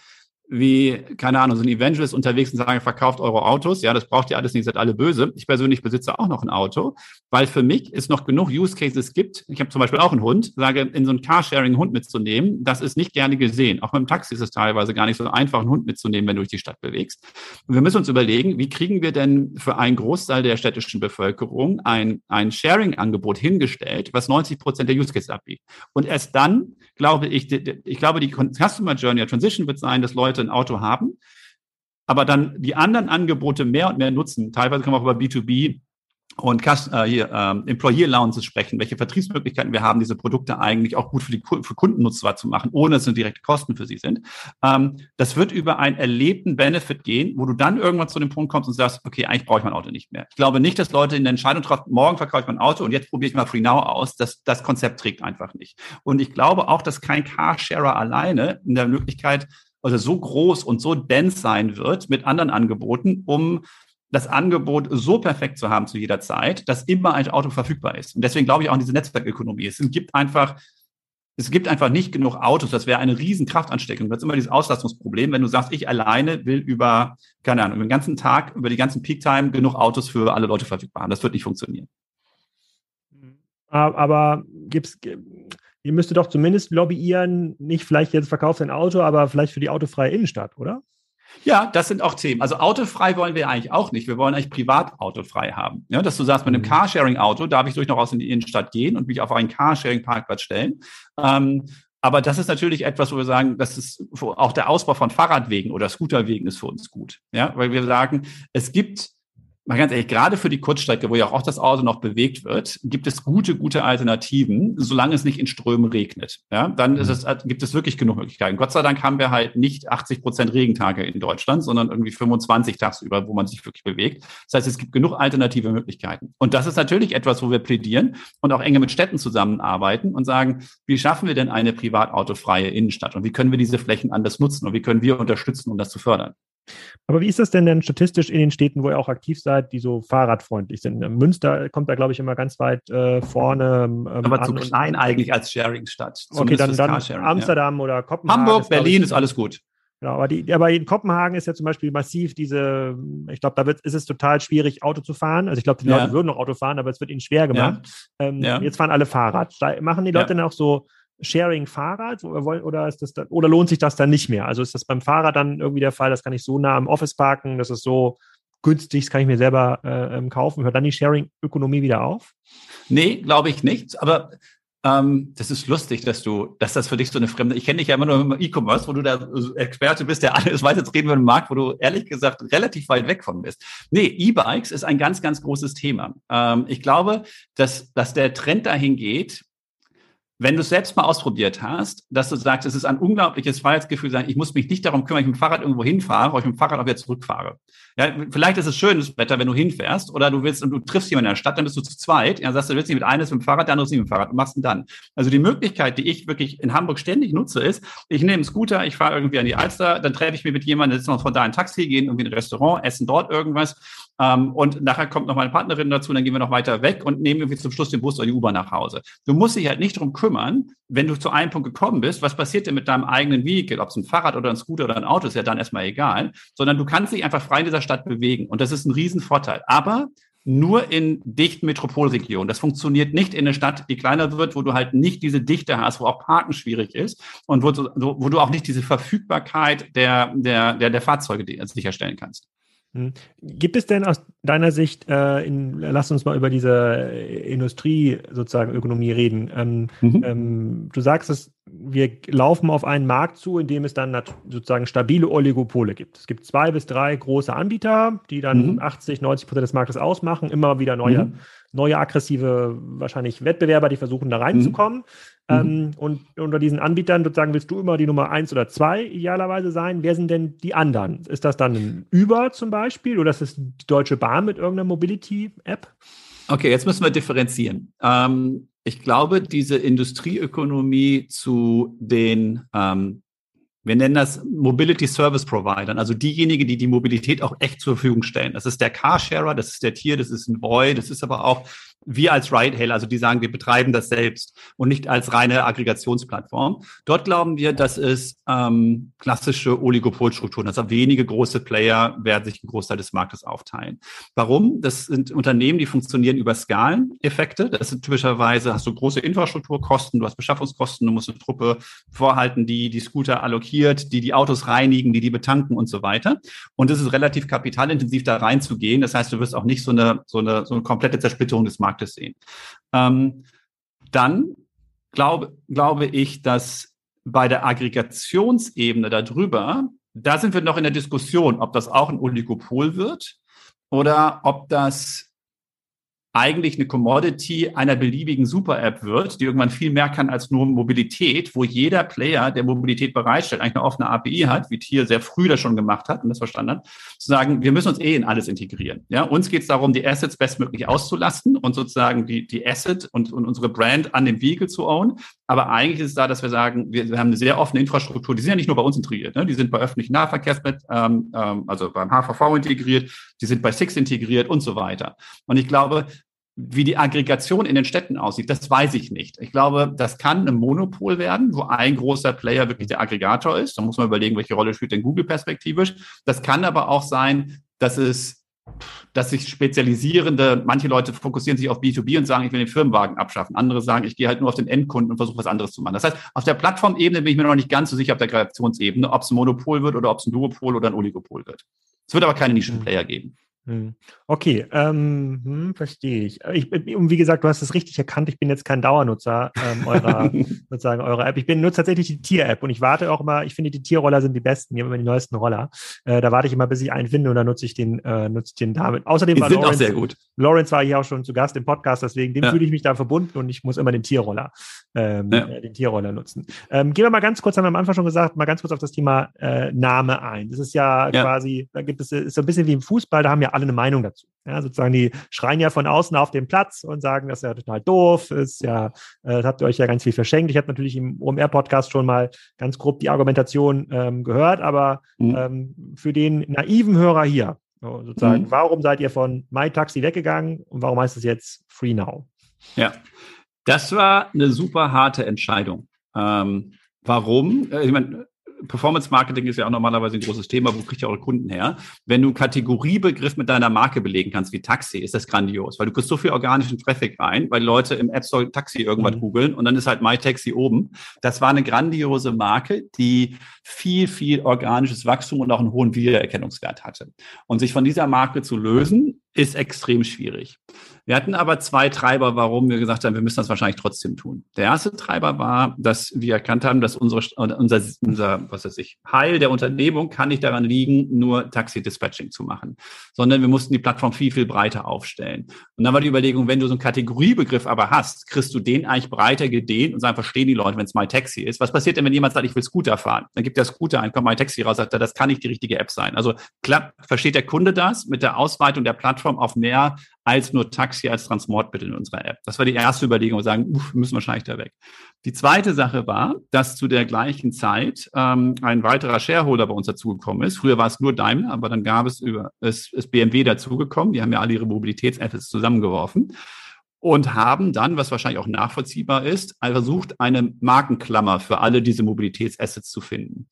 wie, keine Ahnung, so ein Evangelist unterwegs und sagen, verkauft eure Autos. Ja, das braucht ihr alles nicht, seid alle böse. Ich persönlich besitze auch noch ein Auto, weil für mich es noch genug Use Cases gibt. Ich habe zum Beispiel auch einen Hund, sage, in so ein Carsharing Hund mitzunehmen, das ist nicht gerne gesehen. Auch beim Taxi ist es teilweise gar nicht so einfach, einen Hund mitzunehmen, wenn du durch die Stadt bewegst. Und wir müssen uns überlegen, wie kriegen wir denn für einen Großteil der städtischen Bevölkerung ein, ein Sharing-Angebot hingestellt, was 90 Prozent der Use Cases abbietet. Und erst dann, glaube ich, ich glaube, die Customer Journey, Transition wird sein, dass Leute Leute ein Auto haben, aber dann die anderen Angebote mehr und mehr nutzen. Teilweise kann man auch über B2B und äh, hier ähm, Employee Allowances sprechen, welche Vertriebsmöglichkeiten wir haben, diese Produkte eigentlich auch gut für die für Kunden nutzbar zu machen, ohne dass es direkte Kosten für sie sind. Ähm, das wird über einen erlebten Benefit gehen, wo du dann irgendwann zu dem Punkt kommst und sagst, okay, eigentlich brauche ich mein Auto nicht mehr. Ich glaube nicht, dass Leute in der Entscheidung treffen, morgen verkaufe ich mein Auto und jetzt probiere ich mal Free Now aus. Das, das Konzept trägt einfach nicht. Und ich glaube auch, dass kein Carsharer alleine in der Möglichkeit also so groß und so dense sein wird mit anderen Angeboten, um das Angebot so perfekt zu haben zu jeder Zeit, dass immer ein Auto verfügbar ist. Und deswegen glaube ich auch an diese Netzwerkökonomie. Es gibt einfach, es gibt einfach nicht genug Autos. Das wäre eine riesen Kraftansteckung. Das ist immer dieses Auslastungsproblem, wenn du sagst, ich alleine will über, keine Ahnung, über den ganzen Tag, über die ganzen Peak-Time genug Autos für alle Leute verfügbar haben. Das wird nicht funktionieren. Aber gibt's, ihr müsstet doch zumindest lobbyieren, nicht vielleicht jetzt verkauft ein Auto, aber vielleicht für die autofreie Innenstadt, oder? Ja, das sind auch Themen. Also autofrei wollen wir eigentlich auch nicht. Wir wollen eigentlich privat autofrei haben. Ja, dass du sagst, mit einem mhm. Carsharing-Auto darf ich durchaus in die Innenstadt gehen und mich auf einen Carsharing-Parkplatz stellen. Ähm, aber das ist natürlich etwas, wo wir sagen, das ist auch der Ausbau von Fahrradwegen oder Scooterwegen ist für uns gut. Ja, weil wir sagen, es gibt mal ganz ehrlich, gerade für die Kurzstrecke, wo ja auch das Auto noch bewegt wird, gibt es gute, gute Alternativen, solange es nicht in Strömen regnet. Ja, dann mhm. ist es, gibt es wirklich genug Möglichkeiten. Gott sei Dank haben wir halt nicht 80 Prozent Regentage in Deutschland, sondern irgendwie 25 tagsüber, wo man sich wirklich bewegt. Das heißt, es gibt genug alternative Möglichkeiten. Und das ist natürlich etwas, wo wir plädieren und auch enge mit Städten zusammenarbeiten und sagen, wie schaffen wir denn eine privatautofreie Innenstadt und wie können wir diese Flächen anders nutzen und wie können wir unterstützen, um das zu fördern? Aber wie ist das denn denn statistisch in den Städten, wo ihr auch aktiv seid, die so fahrradfreundlich sind? Münster kommt da, glaube ich, immer ganz weit äh, vorne. Ähm, Aber zu klein eigentlich als Sharing-Stadt. Okay, dann, dann Amsterdam ja. oder Kopenhagen. Hamburg, Berlin ist alles gut. Genau, aber, die, aber in Kopenhagen ist ja zum Beispiel massiv diese, ich glaube, da wird, ist es total schwierig, Auto zu fahren. Also ich glaube, die ja. Leute würden noch Auto fahren, aber es wird ihnen schwer gemacht. Ja. Ähm, ja. Jetzt fahren alle Fahrrad. Da machen die Leute dann auch so Sharing Fahrrad oder ist das dann, oder lohnt sich das dann nicht mehr? Also ist das beim Fahrrad dann irgendwie der Fall, das kann ich so nah am Office parken, das ist so günstig, das kann ich mir selber äh, ähm, kaufen. Hört dann die Sharing-Ökonomie wieder auf? Nee, glaube ich nicht. Aber ähm, das ist lustig, dass du, dass das für dich so eine fremde. Ich kenne dich ja immer nur im E-Commerce, wo du der Experte bist, der alles weiß. Jetzt reden wir im Markt, wo du ehrlich gesagt relativ weit weg von bist. Nee, E-Bikes ist ein ganz, ganz großes Thema. Ähm, ich glaube, dass, dass der Trend dahin geht, wenn du es selbst mal ausprobiert hast, dass du sagst, es ist ein unglaubliches Freiheitsgefühl, sagen, ich muss mich nicht darum kümmern, ich mit dem Fahrrad irgendwo hinfahre, oder ich mit dem Fahrrad auch wieder zurückfahre. Ja, vielleicht ist es schönes Wetter, wenn du hinfährst, oder du willst und du triffst jemanden in der Stadt, dann bist du zu zweit, ja, sagst du, willst nicht mit eines mit dem Fahrrad, der andere ist nicht mit dem Fahrrad, und machst ihn dann. Also die Möglichkeit, die ich wirklich in Hamburg ständig nutze, ist, ich nehme einen Scooter, ich fahre irgendwie an die Alster, dann treffe ich mich mit jemandem, sitzen wir von da ein Taxi, gehen irgendwie in ein Restaurant, essen dort irgendwas, ähm, und nachher kommt noch meine Partnerin dazu, dann gehen wir noch weiter weg und nehmen irgendwie zum Schluss den Bus oder die U-Bahn nach Hause. Du musst dich halt nicht drum kümmern, wenn du zu einem Punkt gekommen bist, was passiert denn mit deinem eigenen Vehikel, ob es ein Fahrrad oder ein Scooter oder ein Auto ist, ja dann erstmal egal, sondern du kannst dich einfach frei in dieser Stadt bewegen. Und das ist ein Riesenvorteil. Aber nur in dichten Metropolregionen. Das funktioniert nicht in einer Stadt, die kleiner wird, wo du halt nicht diese Dichte hast, wo auch Parken schwierig ist und wo, wo du auch nicht diese Verfügbarkeit der, der, der, der Fahrzeuge sicherstellen kannst. Hm. Gibt es denn aus deiner Sicht, äh, in, lass uns mal über diese Industrie sozusagen Ökonomie reden. Ähm, mhm. ähm, du sagst es, wir laufen auf einen Markt zu, in dem es dann sozusagen stabile Oligopole gibt. Es gibt zwei bis drei große Anbieter, die dann mhm. 80, 90 Prozent des Marktes ausmachen, immer wieder neue, mhm. Neue aggressive, wahrscheinlich Wettbewerber, die versuchen da reinzukommen. Mhm. Ähm, und unter diesen Anbietern sozusagen willst du immer die Nummer eins oder zwei idealerweise sein. Wer sind denn die anderen? Ist das dann ein Uber zum Beispiel oder ist das die Deutsche Bahn mit irgendeiner Mobility-App? Okay, jetzt müssen wir differenzieren. Ähm, ich glaube, diese Industrieökonomie zu den ähm, wir nennen das Mobility Service Providern, also diejenigen, die die Mobilität auch echt zur Verfügung stellen. Das ist der Carsharer, das ist der Tier, das ist ein Boy, das ist aber auch wir als Ride-Hail, also die sagen, wir betreiben das selbst und nicht als reine Aggregationsplattform. Dort glauben wir, dass es ähm, klassische Oligopolstrukturen, also wenige große Player werden sich einen Großteil des Marktes aufteilen. Warum? Das sind Unternehmen, die funktionieren über Skaleneffekte. Das sind typischerweise, hast du große Infrastrukturkosten, du hast Beschaffungskosten, du musst eine Truppe vorhalten, die die Scooter allokiert, die die Autos reinigen, die die betanken und so weiter. Und es ist relativ kapitalintensiv, da reinzugehen. Das heißt, du wirst auch nicht so eine, so eine, so eine komplette Zersplitterung des Marktes Marktes sehen. Ähm, dann glaube, glaube ich, dass bei der Aggregationsebene darüber, da sind wir noch in der Diskussion, ob das auch ein Oligopol wird oder ob das eigentlich eine Commodity einer beliebigen Super-App wird, die irgendwann viel mehr kann als nur Mobilität, wo jeder Player, der Mobilität bereitstellt, eigentlich eine offene API hat, wie Tier sehr früh das schon gemacht hat und das verstanden hat, zu sagen, wir müssen uns eh in alles integrieren. Ja, uns geht es darum, die Assets bestmöglich auszulasten und sozusagen die, die Asset und, und unsere Brand an dem Vehicle zu own. Aber eigentlich ist es da, dass wir sagen, wir, wir haben eine sehr offene Infrastruktur, die sind ja nicht nur bei uns integriert, ne? die sind bei öffentlichen Nahverkehrsnet, ähm, ähm, also beim HVV integriert, die sind bei Six integriert und so weiter. Und ich glaube, wie die Aggregation in den Städten aussieht, das weiß ich nicht. Ich glaube, das kann ein Monopol werden, wo ein großer Player wirklich der Aggregator ist. Da muss man überlegen, welche Rolle spielt denn Google perspektivisch. Das kann aber auch sein, dass es dass sich spezialisierende, manche Leute fokussieren sich auf B2B und sagen, ich will den Firmenwagen abschaffen. Andere sagen, ich gehe halt nur auf den Endkunden und versuche was anderes zu machen. Das heißt, auf der Plattformebene bin ich mir noch nicht ganz so sicher, auf der Kreationsebene, ob es ein Monopol wird oder ob es ein Duopol oder ein Oligopol wird. Es wird aber keine Nischenplayer geben. Hm. Okay, ähm, hm, verstehe ich. ich. Und wie gesagt, du hast es richtig erkannt, ich bin jetzt kein Dauernutzer ähm, eurer, sozusagen eurer App. Ich bin nur tatsächlich die Tier-App und ich warte auch immer, ich finde, die Tierroller sind die besten, die haben immer die neuesten Roller. Äh, da warte ich immer, bis ich einen finde und dann nutze ich den, äh, nutze ich den damit. Außerdem die war sind Lawrence, auch sehr gut. Lawrence war hier auch schon zu Gast im Podcast, deswegen dem ja. fühle ich mich da verbunden und ich muss immer den Tierroller, ähm, ja. Äh, den Tierroller nutzen. Ähm, gehen wir mal ganz kurz, haben wir am Anfang schon gesagt, mal ganz kurz auf das Thema äh, Name ein. Das ist ja, ja. quasi, da gibt es, ist so ein bisschen wie im Fußball, da haben ja alle eine Meinung dazu. Ja, sozusagen, die schreien ja von außen auf den Platz und sagen, das ist ja total doof, ist ja, äh, habt ihr euch ja ganz viel verschenkt. Ich habe natürlich im OMR-Podcast schon mal ganz grob die Argumentation ähm, gehört, aber mhm. ähm, für den naiven Hörer hier, so, sozusagen, mhm. warum seid ihr von MyTaxi weggegangen und warum heißt es jetzt Free Now? Ja, das war eine super harte Entscheidung. Ähm, warum? Äh, ich meine, Performance Marketing ist ja auch normalerweise ein großes Thema. Wo kriegt ihr eure Kunden her? Wenn du einen Kategoriebegriff mit deiner Marke belegen kannst, wie Taxi, ist das grandios, weil du kriegst so viel organischen Traffic rein, weil Leute im App Store Taxi irgendwas mhm. googeln und dann ist halt MyTaxi oben. Das war eine grandiose Marke, die viel, viel organisches Wachstum und auch einen hohen Wiedererkennungswert hatte. Und sich von dieser Marke zu lösen, ist extrem schwierig. Wir hatten aber zwei Treiber, warum wir gesagt haben, wir müssen das wahrscheinlich trotzdem tun. Der erste Treiber war, dass wir erkannt haben, dass unsere, unser, unser, was weiß ich, Heil der Unternehmung kann nicht daran liegen, nur Taxi-Dispatching zu machen, sondern wir mussten die Plattform viel, viel breiter aufstellen. Und dann war die Überlegung, wenn du so einen Kategoriebegriff aber hast, kriegst du den eigentlich breiter gedehnt und sagen, verstehen die Leute, wenn es MyTaxi ist. Was passiert denn, wenn jemand sagt, ich will Scooter fahren? Dann gibt der Scooter ein, kommt MyTaxi raus, sagt er, das kann nicht die richtige App sein. Also klar, versteht der Kunde das mit der Ausweitung der Plattform auf mehr als nur Taxi als Transportmittel in unserer App. Das war die erste Überlegung, wir sagen, uff, müssen wahrscheinlich da weg. Die zweite Sache war, dass zu der gleichen Zeit ähm, ein weiterer Shareholder bei uns dazugekommen ist. Früher war es nur Daimler, aber dann gab es über es ist BMW dazugekommen. Die haben ja alle ihre Mobilitätsassets zusammengeworfen und haben dann, was wahrscheinlich auch nachvollziehbar ist, versucht, eine Markenklammer für alle diese Mobilitätsassets zu finden.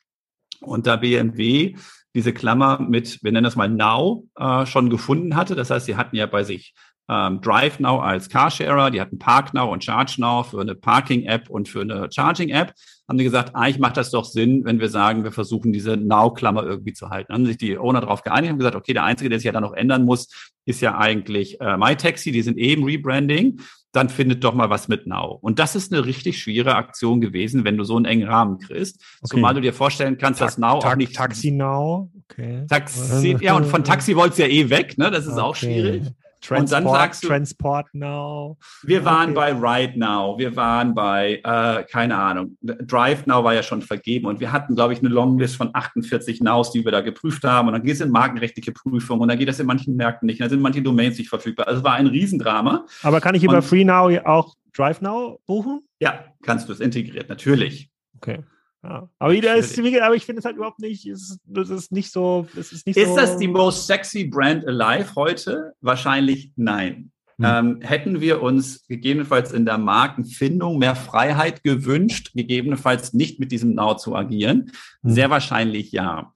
Und da BMW diese Klammer mit, wir nennen das mal Now, äh, schon gefunden hatte. Das heißt, sie hatten ja bei sich ähm, Drive Now als Carsharer, die hatten Park Now und Charge Now für eine Parking-App und für eine Charging-App. Haben die gesagt, eigentlich macht das doch Sinn, wenn wir sagen, wir versuchen diese Now-Klammer irgendwie zu halten. Dann haben sich die Owner darauf geeinigt und gesagt, okay, der Einzige, der sich ja dann noch ändern muss, ist ja eigentlich äh, MyTaxi, die sind eben Rebranding dann findet doch mal was mit Now. Und das ist eine richtig schwere Aktion gewesen, wenn du so einen engen Rahmen kriegst. Okay. Zumal du dir vorstellen kannst, dass Now Ta auch nicht. Taxi Now, okay. Taxi, ja, und von Taxi wollt's ja eh weg, ne? Das ist okay. auch schwierig. Transport, und dann sagst du, Transport Now. Wir waren bei Ride Now, wir waren bei, äh, keine Ahnung, Drive Now war ja schon vergeben und wir hatten, glaube ich, eine Longlist von 48 Nows, die wir da geprüft haben und dann geht es in markenrechtliche Prüfung und dann geht das in manchen Märkten nicht, dann sind manche Domains nicht verfügbar. Also es war ein Riesendrama. Aber kann ich über und, Free Now auch Drive Now buchen? Ja, kannst du es integriert, natürlich. Okay. Ja. Aber, ist, aber, ich finde es halt überhaupt nicht, es ist, ist nicht so. Es ist nicht ist so das die most sexy Brand alive heute? Wahrscheinlich nein. Hm. Ähm, hätten wir uns gegebenenfalls in der Markenfindung mehr Freiheit gewünscht, gegebenenfalls nicht mit diesem Now zu agieren? Hm. Sehr wahrscheinlich ja.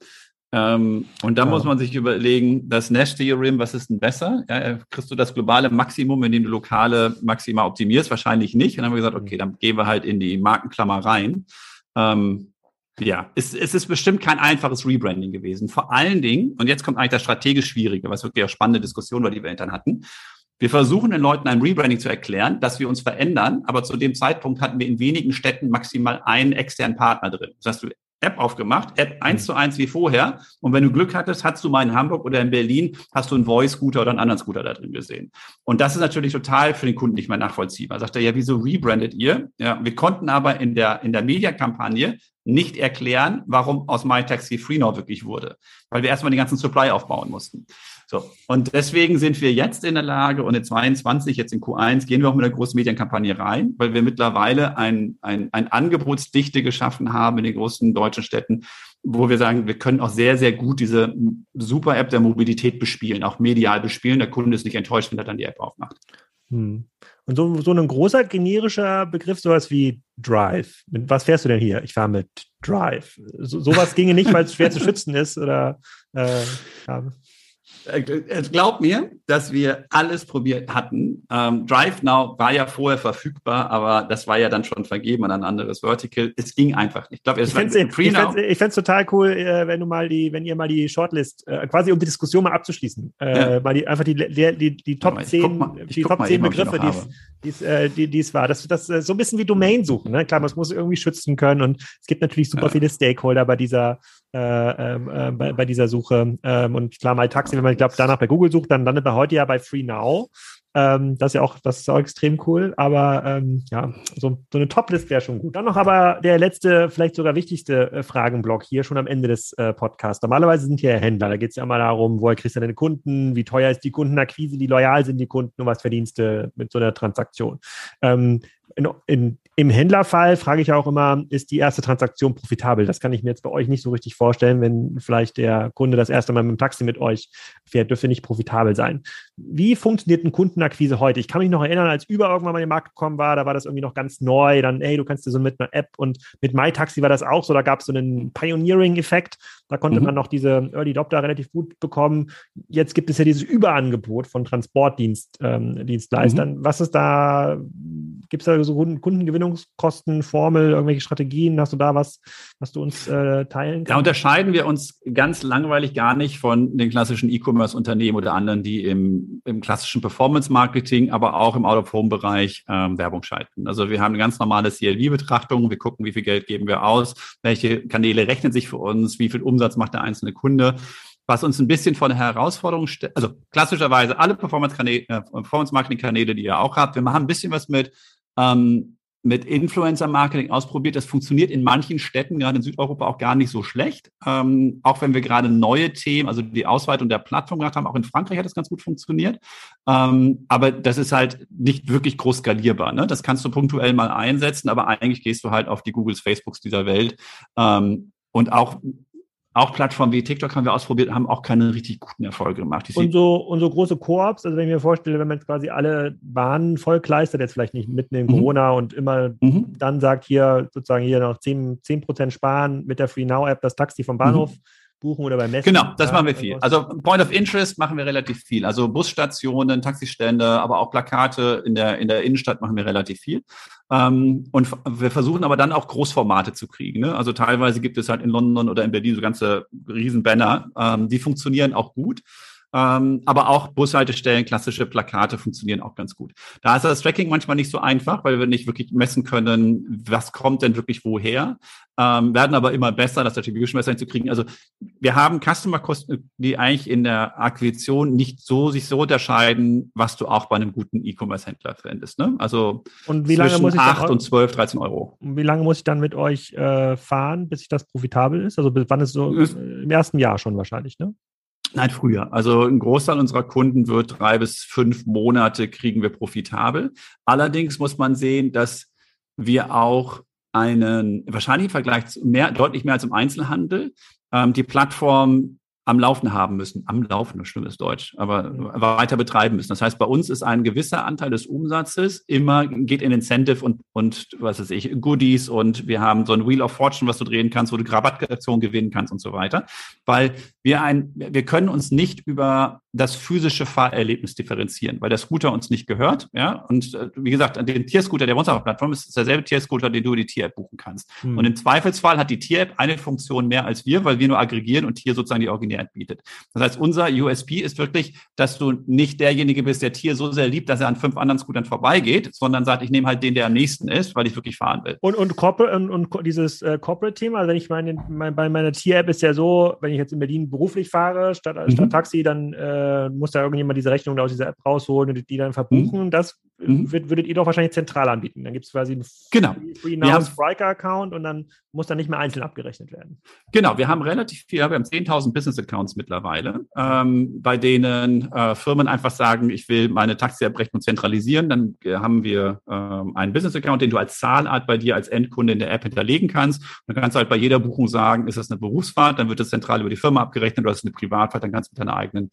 Ähm, und da ja. muss man sich überlegen, das Nash-Theorem, was ist denn besser? Ja, kriegst du das globale Maximum, indem du lokale Maxima optimierst? Wahrscheinlich nicht. Und dann haben wir gesagt, hm. okay, dann gehen wir halt in die Markenklammer rein. Ähm, ja, es, es ist bestimmt kein einfaches Rebranding gewesen. Vor allen Dingen, und jetzt kommt eigentlich das strategisch Schwierige, was wirklich auch spannende Diskussion war, die wir dann hatten. Wir versuchen den Leuten ein Rebranding zu erklären, dass wir uns verändern, aber zu dem Zeitpunkt hatten wir in wenigen Städten maximal einen externen Partner drin. Das heißt, App aufgemacht, App eins zu eins wie vorher. Und wenn du Glück hattest, hast du mal in Hamburg oder in Berlin, hast du einen Voice-Scooter oder einen anderen Scooter da drin gesehen. Und das ist natürlich total für den Kunden nicht mehr nachvollziehbar. Sagt er, ja, wieso rebrandet ihr? Ja, wir konnten aber in der, in der Mediakampagne nicht erklären, warum aus MyTaxi FreeNow wirklich wurde. Weil wir erstmal den ganzen Supply aufbauen mussten. So. Und deswegen sind wir jetzt in der Lage und in 22, jetzt in Q1, gehen wir auch mit einer großen Medienkampagne rein, weil wir mittlerweile ein, ein, ein Angebotsdichte geschaffen haben in den großen deutschen Städten, wo wir sagen, wir können auch sehr, sehr gut diese Super-App der Mobilität bespielen, auch medial bespielen. Der Kunde ist nicht enttäuscht, wenn er dann die App aufmacht. Hm. Und so, so ein großer generischer Begriff, sowas wie Drive. Mit was fährst du denn hier? Ich fahre mit Drive. So, sowas ginge nicht, weil es schwer zu schützen ist oder äh, ja. Äh, glaub mir, dass wir alles probiert hatten. Ähm, Drive Now war ja vorher verfügbar, aber das war ja dann schon vergeben an ein anderes Vertical. Es ging einfach nicht. Ich glaube, ich fände es total cool, äh, wenn du mal die, wenn ihr mal die Shortlist, äh, quasi um die Diskussion mal abzuschließen, äh, ja. mal die, einfach die, die, die, die Top 10, mal, die Top 10 Begriffe, die es äh, die, die war. Das, das so ein bisschen wie Domain suchen. Ne? Klar, man muss irgendwie schützen können und es gibt natürlich super ja. viele Stakeholder bei dieser äh, ähm, äh, bei, bei, dieser Suche. Ähm, und klar, mal Taxi, wenn man, glaube danach bei Google sucht, dann landet man heute ja bei Free Now. Ähm, das ist ja auch, das ist auch extrem cool. Aber ähm, ja, so, so eine Top-List wäre schon gut. Dann noch aber der letzte, vielleicht sogar wichtigste äh, Fragenblock hier schon am Ende des äh, Podcasts. Normalerweise sind hier Händler. Da geht es ja immer darum, woher kriegst du deine Kunden, wie teuer ist die Kundenakquise, wie loyal sind die Kunden und was verdienst du mit so einer Transaktion. Ähm, in, in, im Händlerfall frage ich auch immer, ist die erste Transaktion profitabel? Das kann ich mir jetzt bei euch nicht so richtig vorstellen, wenn vielleicht der Kunde das erste Mal mit dem Taxi mit euch fährt, dürfte nicht profitabel sein. Wie funktioniert eine Kundenakquise heute? Ich kann mich noch erinnern, als Uber irgendwann mal in den Markt gekommen war, da war das irgendwie noch ganz neu. Dann, hey, du kannst dir so mit einer App und mit MyTaxi war das auch so, da gab es so einen Pioneering-Effekt. Da konnte mhm. man noch diese Early Adopter relativ gut bekommen. Jetzt gibt es ja dieses Überangebot von Transportdienstleistern. Ähm, mhm. Was ist da, gibt es da so Kundengewinnungskosten, Formel, irgendwelche Strategien? Hast du da was, was du uns äh, teilen kannst? Da unterscheiden wir uns ganz langweilig gar nicht von den klassischen E-Commerce-Unternehmen oder anderen, die im, im klassischen Performance-Marketing, aber auch im Out-of-Home-Bereich ähm, Werbung schalten. Also wir haben eine ganz normale CLV-Betrachtung. Wir gucken, wie viel Geld geben wir aus, welche Kanäle rechnen sich für uns, wie viel Umsatz macht der einzelne Kunde was uns ein bisschen vor eine Herausforderung stellt, also klassischerweise alle äh, Performance-Marketing-Kanäle, die ihr auch habt. Wir machen ein bisschen was mit ähm, mit Influencer-Marketing ausprobiert. Das funktioniert in manchen Städten, gerade in Südeuropa, auch gar nicht so schlecht. Ähm, auch wenn wir gerade neue Themen, also die Ausweitung der Plattform gemacht haben, auch in Frankreich hat das ganz gut funktioniert. Ähm, aber das ist halt nicht wirklich groß skalierbar. Ne? Das kannst du punktuell mal einsetzen, aber eigentlich gehst du halt auf die Googles, Facebooks dieser Welt. Ähm, und auch auch Plattformen wie TikTok haben wir ausprobiert, haben auch keine richtig guten Erfolge gemacht. Und so, und so große Koops, also wenn ich mir vorstelle, wenn man jetzt quasi alle Bahnen vollkleistert, jetzt vielleicht nicht mitten in mhm. Corona und immer mhm. dann sagt, hier sozusagen hier noch 10, 10 sparen mit der Free Now App das Taxi vom Bahnhof. Mhm buchen oder beim Messen? Genau, das machen wir viel. Also Point of Interest machen wir relativ viel. Also Busstationen, Taxistände, aber auch Plakate in der, in der Innenstadt machen wir relativ viel. Ähm, und wir versuchen aber dann auch Großformate zu kriegen. Ne? Also teilweise gibt es halt in London oder in Berlin so ganze Riesenbanner. Ähm, die funktionieren auch gut. Ähm, aber auch Bushaltestellen, klassische Plakate funktionieren auch ganz gut. Da ist das Tracking manchmal nicht so einfach, weil wir nicht wirklich messen können, was kommt denn wirklich woher. Ähm, werden aber immer besser, das Attribution besser hinzukriegen. Also wir haben Customer-Kosten, die eigentlich in der Akquisition nicht so sich so unterscheiden, was du auch bei einem guten E-Commerce-Händler findest. Ne? Also und wie lange muss ich 8 und 12, 13 Euro. Und wie lange muss ich dann mit euch äh, fahren, bis ich das profitabel ist? Also bis wann ist so im ersten Jahr schon wahrscheinlich, ne? Nein, früher. Also ein Großteil unserer Kunden wird drei bis fünf Monate kriegen wir profitabel. Allerdings muss man sehen, dass wir auch einen, wahrscheinlich im Vergleich zu mehr, deutlich mehr als im Einzelhandel, ähm, die Plattform am Laufen haben müssen, am Laufen, schlimmes Deutsch, aber weiter betreiben müssen. Das heißt, bei uns ist ein gewisser Anteil des Umsatzes immer, geht in Incentive und, und was weiß ich, Goodies und wir haben so ein Wheel of Fortune, was du drehen kannst, wo du Rabattaktionen gewinnen kannst und so weiter. Weil wir ein, wir können uns nicht über das physische Fahrerlebnis differenzieren, weil der Scooter uns nicht gehört, ja. Und äh, wie gesagt, den Tierscooter, der bei uns auf der Plattform ist, ist derselbe Tierscooter, den du in die Tier-App buchen kannst. Hm. Und im Zweifelsfall hat die Tier-App eine Funktion mehr als wir, weil wir nur aggregieren und Tier sozusagen die originär Mehrwert bietet. Das heißt, unser USP ist wirklich, dass du nicht derjenige bist, der Tier so sehr liebt, dass er an fünf anderen Scootern vorbeigeht, sondern sagt, ich nehme halt den, der am nächsten ist, weil ich wirklich fahren will. Und, und, Corporate, und, und dieses äh, Corporate-Thema, also wenn ich meine, mein, bei meiner Tier-App ist ja so, wenn ich jetzt in Berlin beruflich fahre, statt, mhm. statt Taxi, dann äh, muss da irgendjemand diese Rechnung aus dieser App rausholen und die dann verbuchen. Mhm. Das mhm. würdet ihr doch wahrscheinlich zentral anbieten. Dann gibt es quasi einen genau. Free Now Spriker-Account und dann muss dann nicht mehr einzeln abgerechnet werden. Genau, wir haben relativ viel, wir haben 10.000 Business-Accounts mittlerweile, ähm, bei denen äh, Firmen einfach sagen, ich will meine Taxi-Abrechnung zentralisieren. Dann äh, haben wir ähm, einen Business-Account, den du als Zahlart bei dir als Endkunde in der App hinterlegen kannst. dann kannst du halt bei jeder Buchung sagen, ist das eine Berufsfahrt, dann wird das zentral über die Firma abgerechnet oder ist es eine Privatfahrt, dann kannst du mit deiner eigenen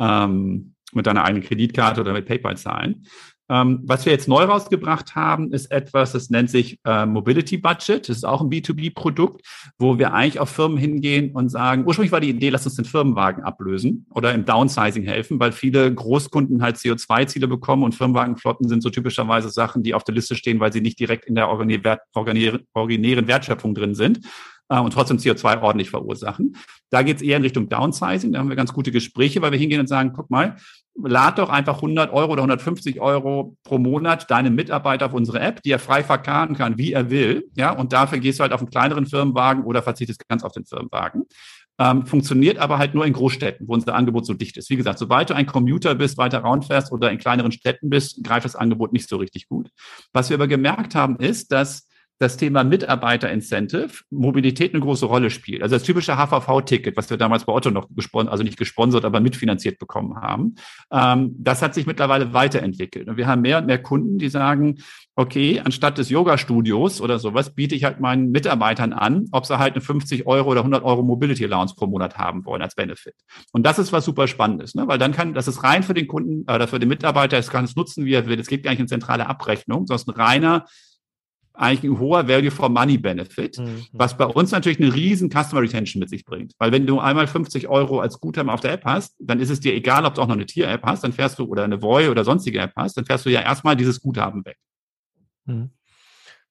ähm, mit deiner eigenen Kreditkarte oder mit PayPal zahlen. Ähm, was wir jetzt neu rausgebracht haben, ist etwas, das nennt sich äh, Mobility Budget. Das ist auch ein B2B-Produkt, wo wir eigentlich auf Firmen hingehen und sagen, ursprünglich war die Idee, lass uns den Firmenwagen ablösen oder im Downsizing helfen, weil viele Großkunden halt CO2-Ziele bekommen und Firmenwagenflotten sind so typischerweise Sachen, die auf der Liste stehen, weil sie nicht direkt in der originären Wertschöpfung drin sind äh, und trotzdem CO2 ordentlich verursachen. Da geht es eher in Richtung Downsizing. Da haben wir ganz gute Gespräche, weil wir hingehen und sagen, guck mal, lad doch einfach 100 Euro oder 150 Euro pro Monat deinen Mitarbeiter auf unsere App, die er frei verkarren kann, wie er will. Ja, und dafür gehst du halt auf einen kleineren Firmenwagen oder verzichtest ganz auf den Firmenwagen. Ähm, funktioniert aber halt nur in Großstädten, wo unser Angebot so dicht ist. Wie gesagt, sobald du ein Commuter bist, weiter round fährst oder in kleineren Städten bist, greift das Angebot nicht so richtig gut. Was wir aber gemerkt haben, ist, dass das Thema Mitarbeiter-Incentive Mobilität eine große Rolle spielt. Also das typische HVV-Ticket, was wir damals bei Otto noch gesponsert, also nicht gesponsert, aber mitfinanziert bekommen haben, ähm, das hat sich mittlerweile weiterentwickelt. Und wir haben mehr und mehr Kunden, die sagen, okay, anstatt des Yoga-Studios oder sowas, biete ich halt meinen Mitarbeitern an, ob sie halt eine 50 Euro oder 100 Euro Mobility Allowance pro Monat haben wollen als Benefit. Und das ist was super Spannendes, ne? weil dann kann, das ist rein für den Kunden oder für den Mitarbeiter, es kann es nutzen, wie er will. Es geht gar nicht in zentrale Abrechnung, sondern ein reiner eigentlich ein hoher Value for Money Benefit, mhm. was bei uns natürlich eine riesen Customer Retention mit sich bringt. Weil wenn du einmal 50 Euro als Guthaben auf der App hast, dann ist es dir egal, ob du auch noch eine Tier-App hast, dann fährst du oder eine Voy oder sonstige App hast, dann fährst du ja erstmal dieses Guthaben weg. Mhm.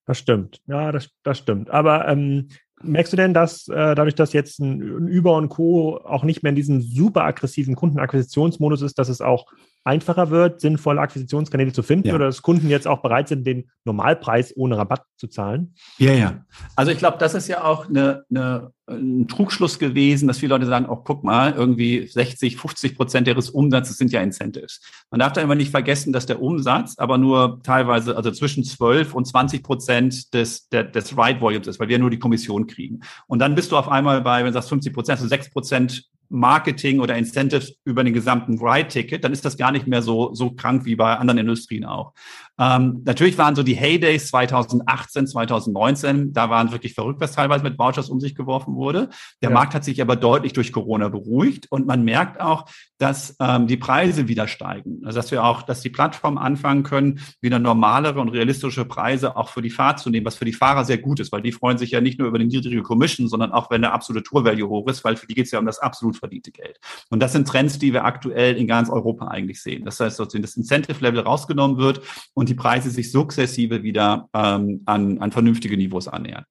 Das stimmt. Ja, das, das stimmt. Aber ähm, merkst du denn, dass äh, dadurch, dass jetzt ein, ein Uber und Co. auch nicht mehr in diesem super aggressiven Kundenakquisitionsmodus ist, dass es auch einfacher wird, sinnvolle Akquisitionskanäle zu finden ja. oder dass Kunden jetzt auch bereit sind, den Normalpreis ohne Rabatt zu zahlen? Ja, ja. Also ich glaube, das ist ja auch eine, eine, ein Trugschluss gewesen, dass viele Leute sagen, oh, guck mal, irgendwie 60, 50 Prozent ihres Umsatzes sind ja Incentives. Man darf da immer nicht vergessen, dass der Umsatz aber nur teilweise, also zwischen 12 und 20 Prozent des, der, des Ride Volumes ist, weil wir nur die Kommission kriegen. Und dann bist du auf einmal bei, wenn du sagst 50 Prozent, also 6 Prozent Marketing oder Incentives über den gesamten Ride-Ticket, dann ist das gar nicht mehr so, so krank wie bei anderen Industrien auch. Ähm, natürlich waren so die Heydays 2018, 2019, da waren wirklich verrückt, was teilweise mit Vouchers um sich geworfen wurde. Der ja. Markt hat sich aber deutlich durch Corona beruhigt und man merkt auch, dass ähm, die Preise wieder steigen. Also dass wir auch, dass die Plattformen anfangen können, wieder normalere und realistische Preise auch für die Fahrt zu nehmen, was für die Fahrer sehr gut ist, weil die freuen sich ja nicht nur über die niedrige Commission, sondern auch, wenn der absolute Tour-Value hoch ist, weil für die geht es ja um das absolut verdiente Geld. Und das sind Trends, die wir aktuell in ganz Europa eigentlich sehen. Das heißt, dass das Incentive-Level rausgenommen wird und die Preise sich sukzessive wieder ähm, an, an vernünftige Niveaus annähern.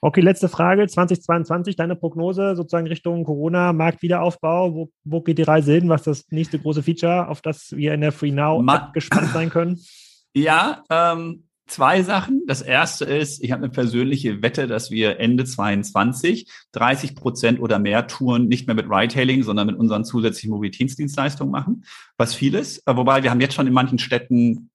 Okay, letzte Frage. 2022, deine Prognose sozusagen Richtung Corona, Marktwiederaufbau. Wo, wo geht die Reise hin? Was ist das nächste große Feature, auf das wir in der Free Now gespannt sein können? Ja, ähm, zwei Sachen. Das erste ist, ich habe eine persönliche Wette, dass wir Ende 22 30 Prozent oder mehr Touren nicht mehr mit Ride-Hailing, sondern mit unseren zusätzlichen Mobilitätsdienstleistungen machen, was vieles. Wobei wir haben jetzt schon in manchen Städten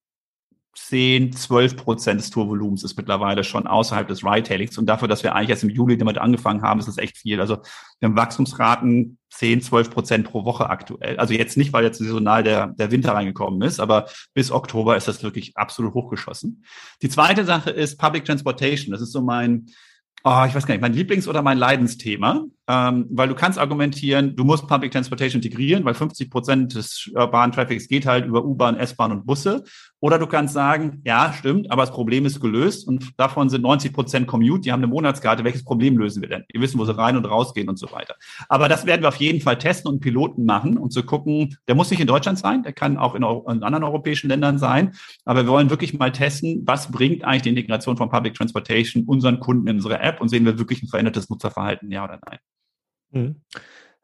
10, 12 Prozent des Tourvolumens ist mittlerweile schon außerhalb des Ride-Tailings. Und dafür, dass wir eigentlich erst im Juli damit angefangen haben, ist das echt viel. Also wir haben Wachstumsraten 10, 12 Prozent pro Woche aktuell. Also jetzt nicht, weil jetzt saisonal der, der Winter reingekommen ist, aber bis Oktober ist das wirklich absolut hochgeschossen. Die zweite Sache ist Public Transportation. Das ist so mein, oh, ich weiß gar nicht, mein Lieblings- oder mein Leidensthema ähm, weil du kannst argumentieren, du musst Public Transportation integrieren, weil 50 Prozent des urbanen Traffics geht halt über U-Bahn, S-Bahn und Busse. Oder du kannst sagen, ja, stimmt, aber das Problem ist gelöst und davon sind 90 Prozent Commute, die haben eine Monatskarte. Welches Problem lösen wir denn? Wir wissen, wo sie rein und rausgehen und so weiter. Aber das werden wir auf jeden Fall testen und Piloten machen und zu gucken, der muss nicht in Deutschland sein, der kann auch in, in anderen europäischen Ländern sein. Aber wir wollen wirklich mal testen, was bringt eigentlich die Integration von Public Transportation unseren Kunden in unsere App und sehen wir wirklich ein verändertes Nutzerverhalten, ja oder nein? Mhm.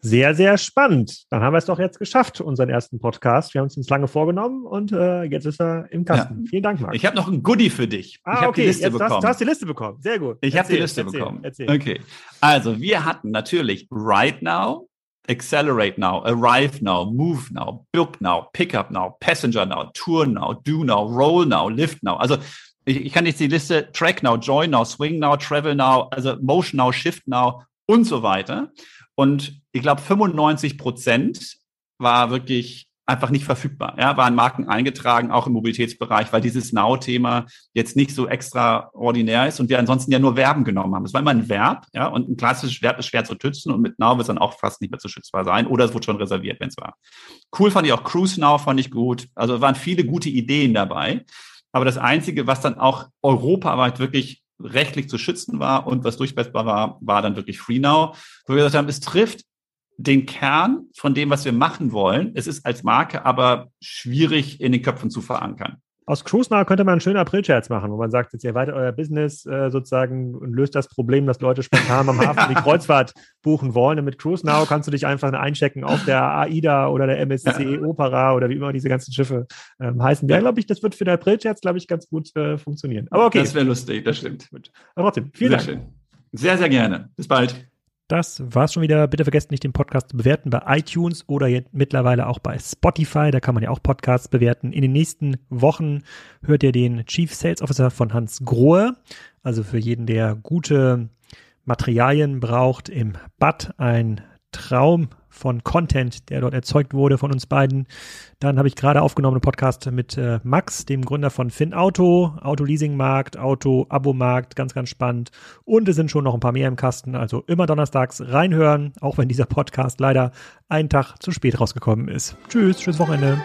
Sehr, sehr spannend. Dann haben wir es doch jetzt geschafft, unseren ersten Podcast. Wir haben es uns lange vorgenommen und äh, jetzt ist er im Kasten. Ja. Vielen Dank, Marc. Ich habe noch ein Goodie für dich. Ah, ich okay. die Liste jetzt bekommen. Hast, du hast die Liste bekommen. Sehr gut. Ich habe die Liste erzähl, bekommen. Erzähl. Okay. Also, wir hatten natürlich Right Now, Accelerate Now, Arrive Now, Move Now, Book Now, Pickup Now, Passenger Now, Tour Now, Do Now, Roll Now, Lift Now. Also ich, ich kann jetzt die Liste Track Now, Join Now, Swing Now, Travel Now, also Motion Now, Shift Now und so weiter. Und ich glaube, 95 Prozent war wirklich einfach nicht verfügbar. Ja, waren Marken eingetragen, auch im Mobilitätsbereich, weil dieses Now-Thema jetzt nicht so extraordinär ist und wir ansonsten ja nur Verben genommen haben. Es war immer ein Verb, ja, und ein klassisches Verb ist schwer zu schützen und mit Now wird es dann auch fast nicht mehr zu schützbar sein oder es wurde schon reserviert, wenn es war. Cool fand ich auch Cruise Now, fand ich gut. Also waren viele gute Ideen dabei. Aber das Einzige, was dann auch europaweit wirklich rechtlich zu schützen war und was durchsetzbar war, war dann wirklich FreeNow, wo wir gesagt haben, es trifft den Kern von dem, was wir machen wollen. Es ist als Marke aber schwierig in den Köpfen zu verankern. Aus CruiseNow könnte man einen schönen April-Scherz machen, wo man sagt, jetzt ihr erweitert euer Business äh, sozusagen und löst das Problem, dass Leute spontan am Hafen die Kreuzfahrt buchen wollen. Und mit CruiseNow kannst du dich einfach einchecken auf der AIDA oder der MSC Opera oder wie immer diese ganzen Schiffe ähm, heißen. Ja, glaube ich, das wird für den April-Scherz, glaube ich, ganz gut äh, funktionieren. Aber okay. Das wäre lustig, das stimmt. Aber trotzdem, vielen sehr Dank. Schön. Sehr, sehr gerne. Bis bald. Das war's schon wieder. Bitte vergesst nicht, den Podcast zu bewerten bei iTunes oder mittlerweile auch bei Spotify. Da kann man ja auch Podcasts bewerten. In den nächsten Wochen hört ihr den Chief Sales Officer von Hans Grohe. Also für jeden, der gute Materialien braucht im Bad, ein Traum von Content, der dort erzeugt wurde von uns beiden. Dann habe ich gerade aufgenommen einen Podcast mit äh, Max, dem Gründer von Finn Auto, Auto-Leasing-Markt, Auto-Abo-Markt, ganz, ganz spannend. Und es sind schon noch ein paar mehr im Kasten, also immer donnerstags reinhören, auch wenn dieser Podcast leider einen Tag zu spät rausgekommen ist. Tschüss, tschüss Wochenende.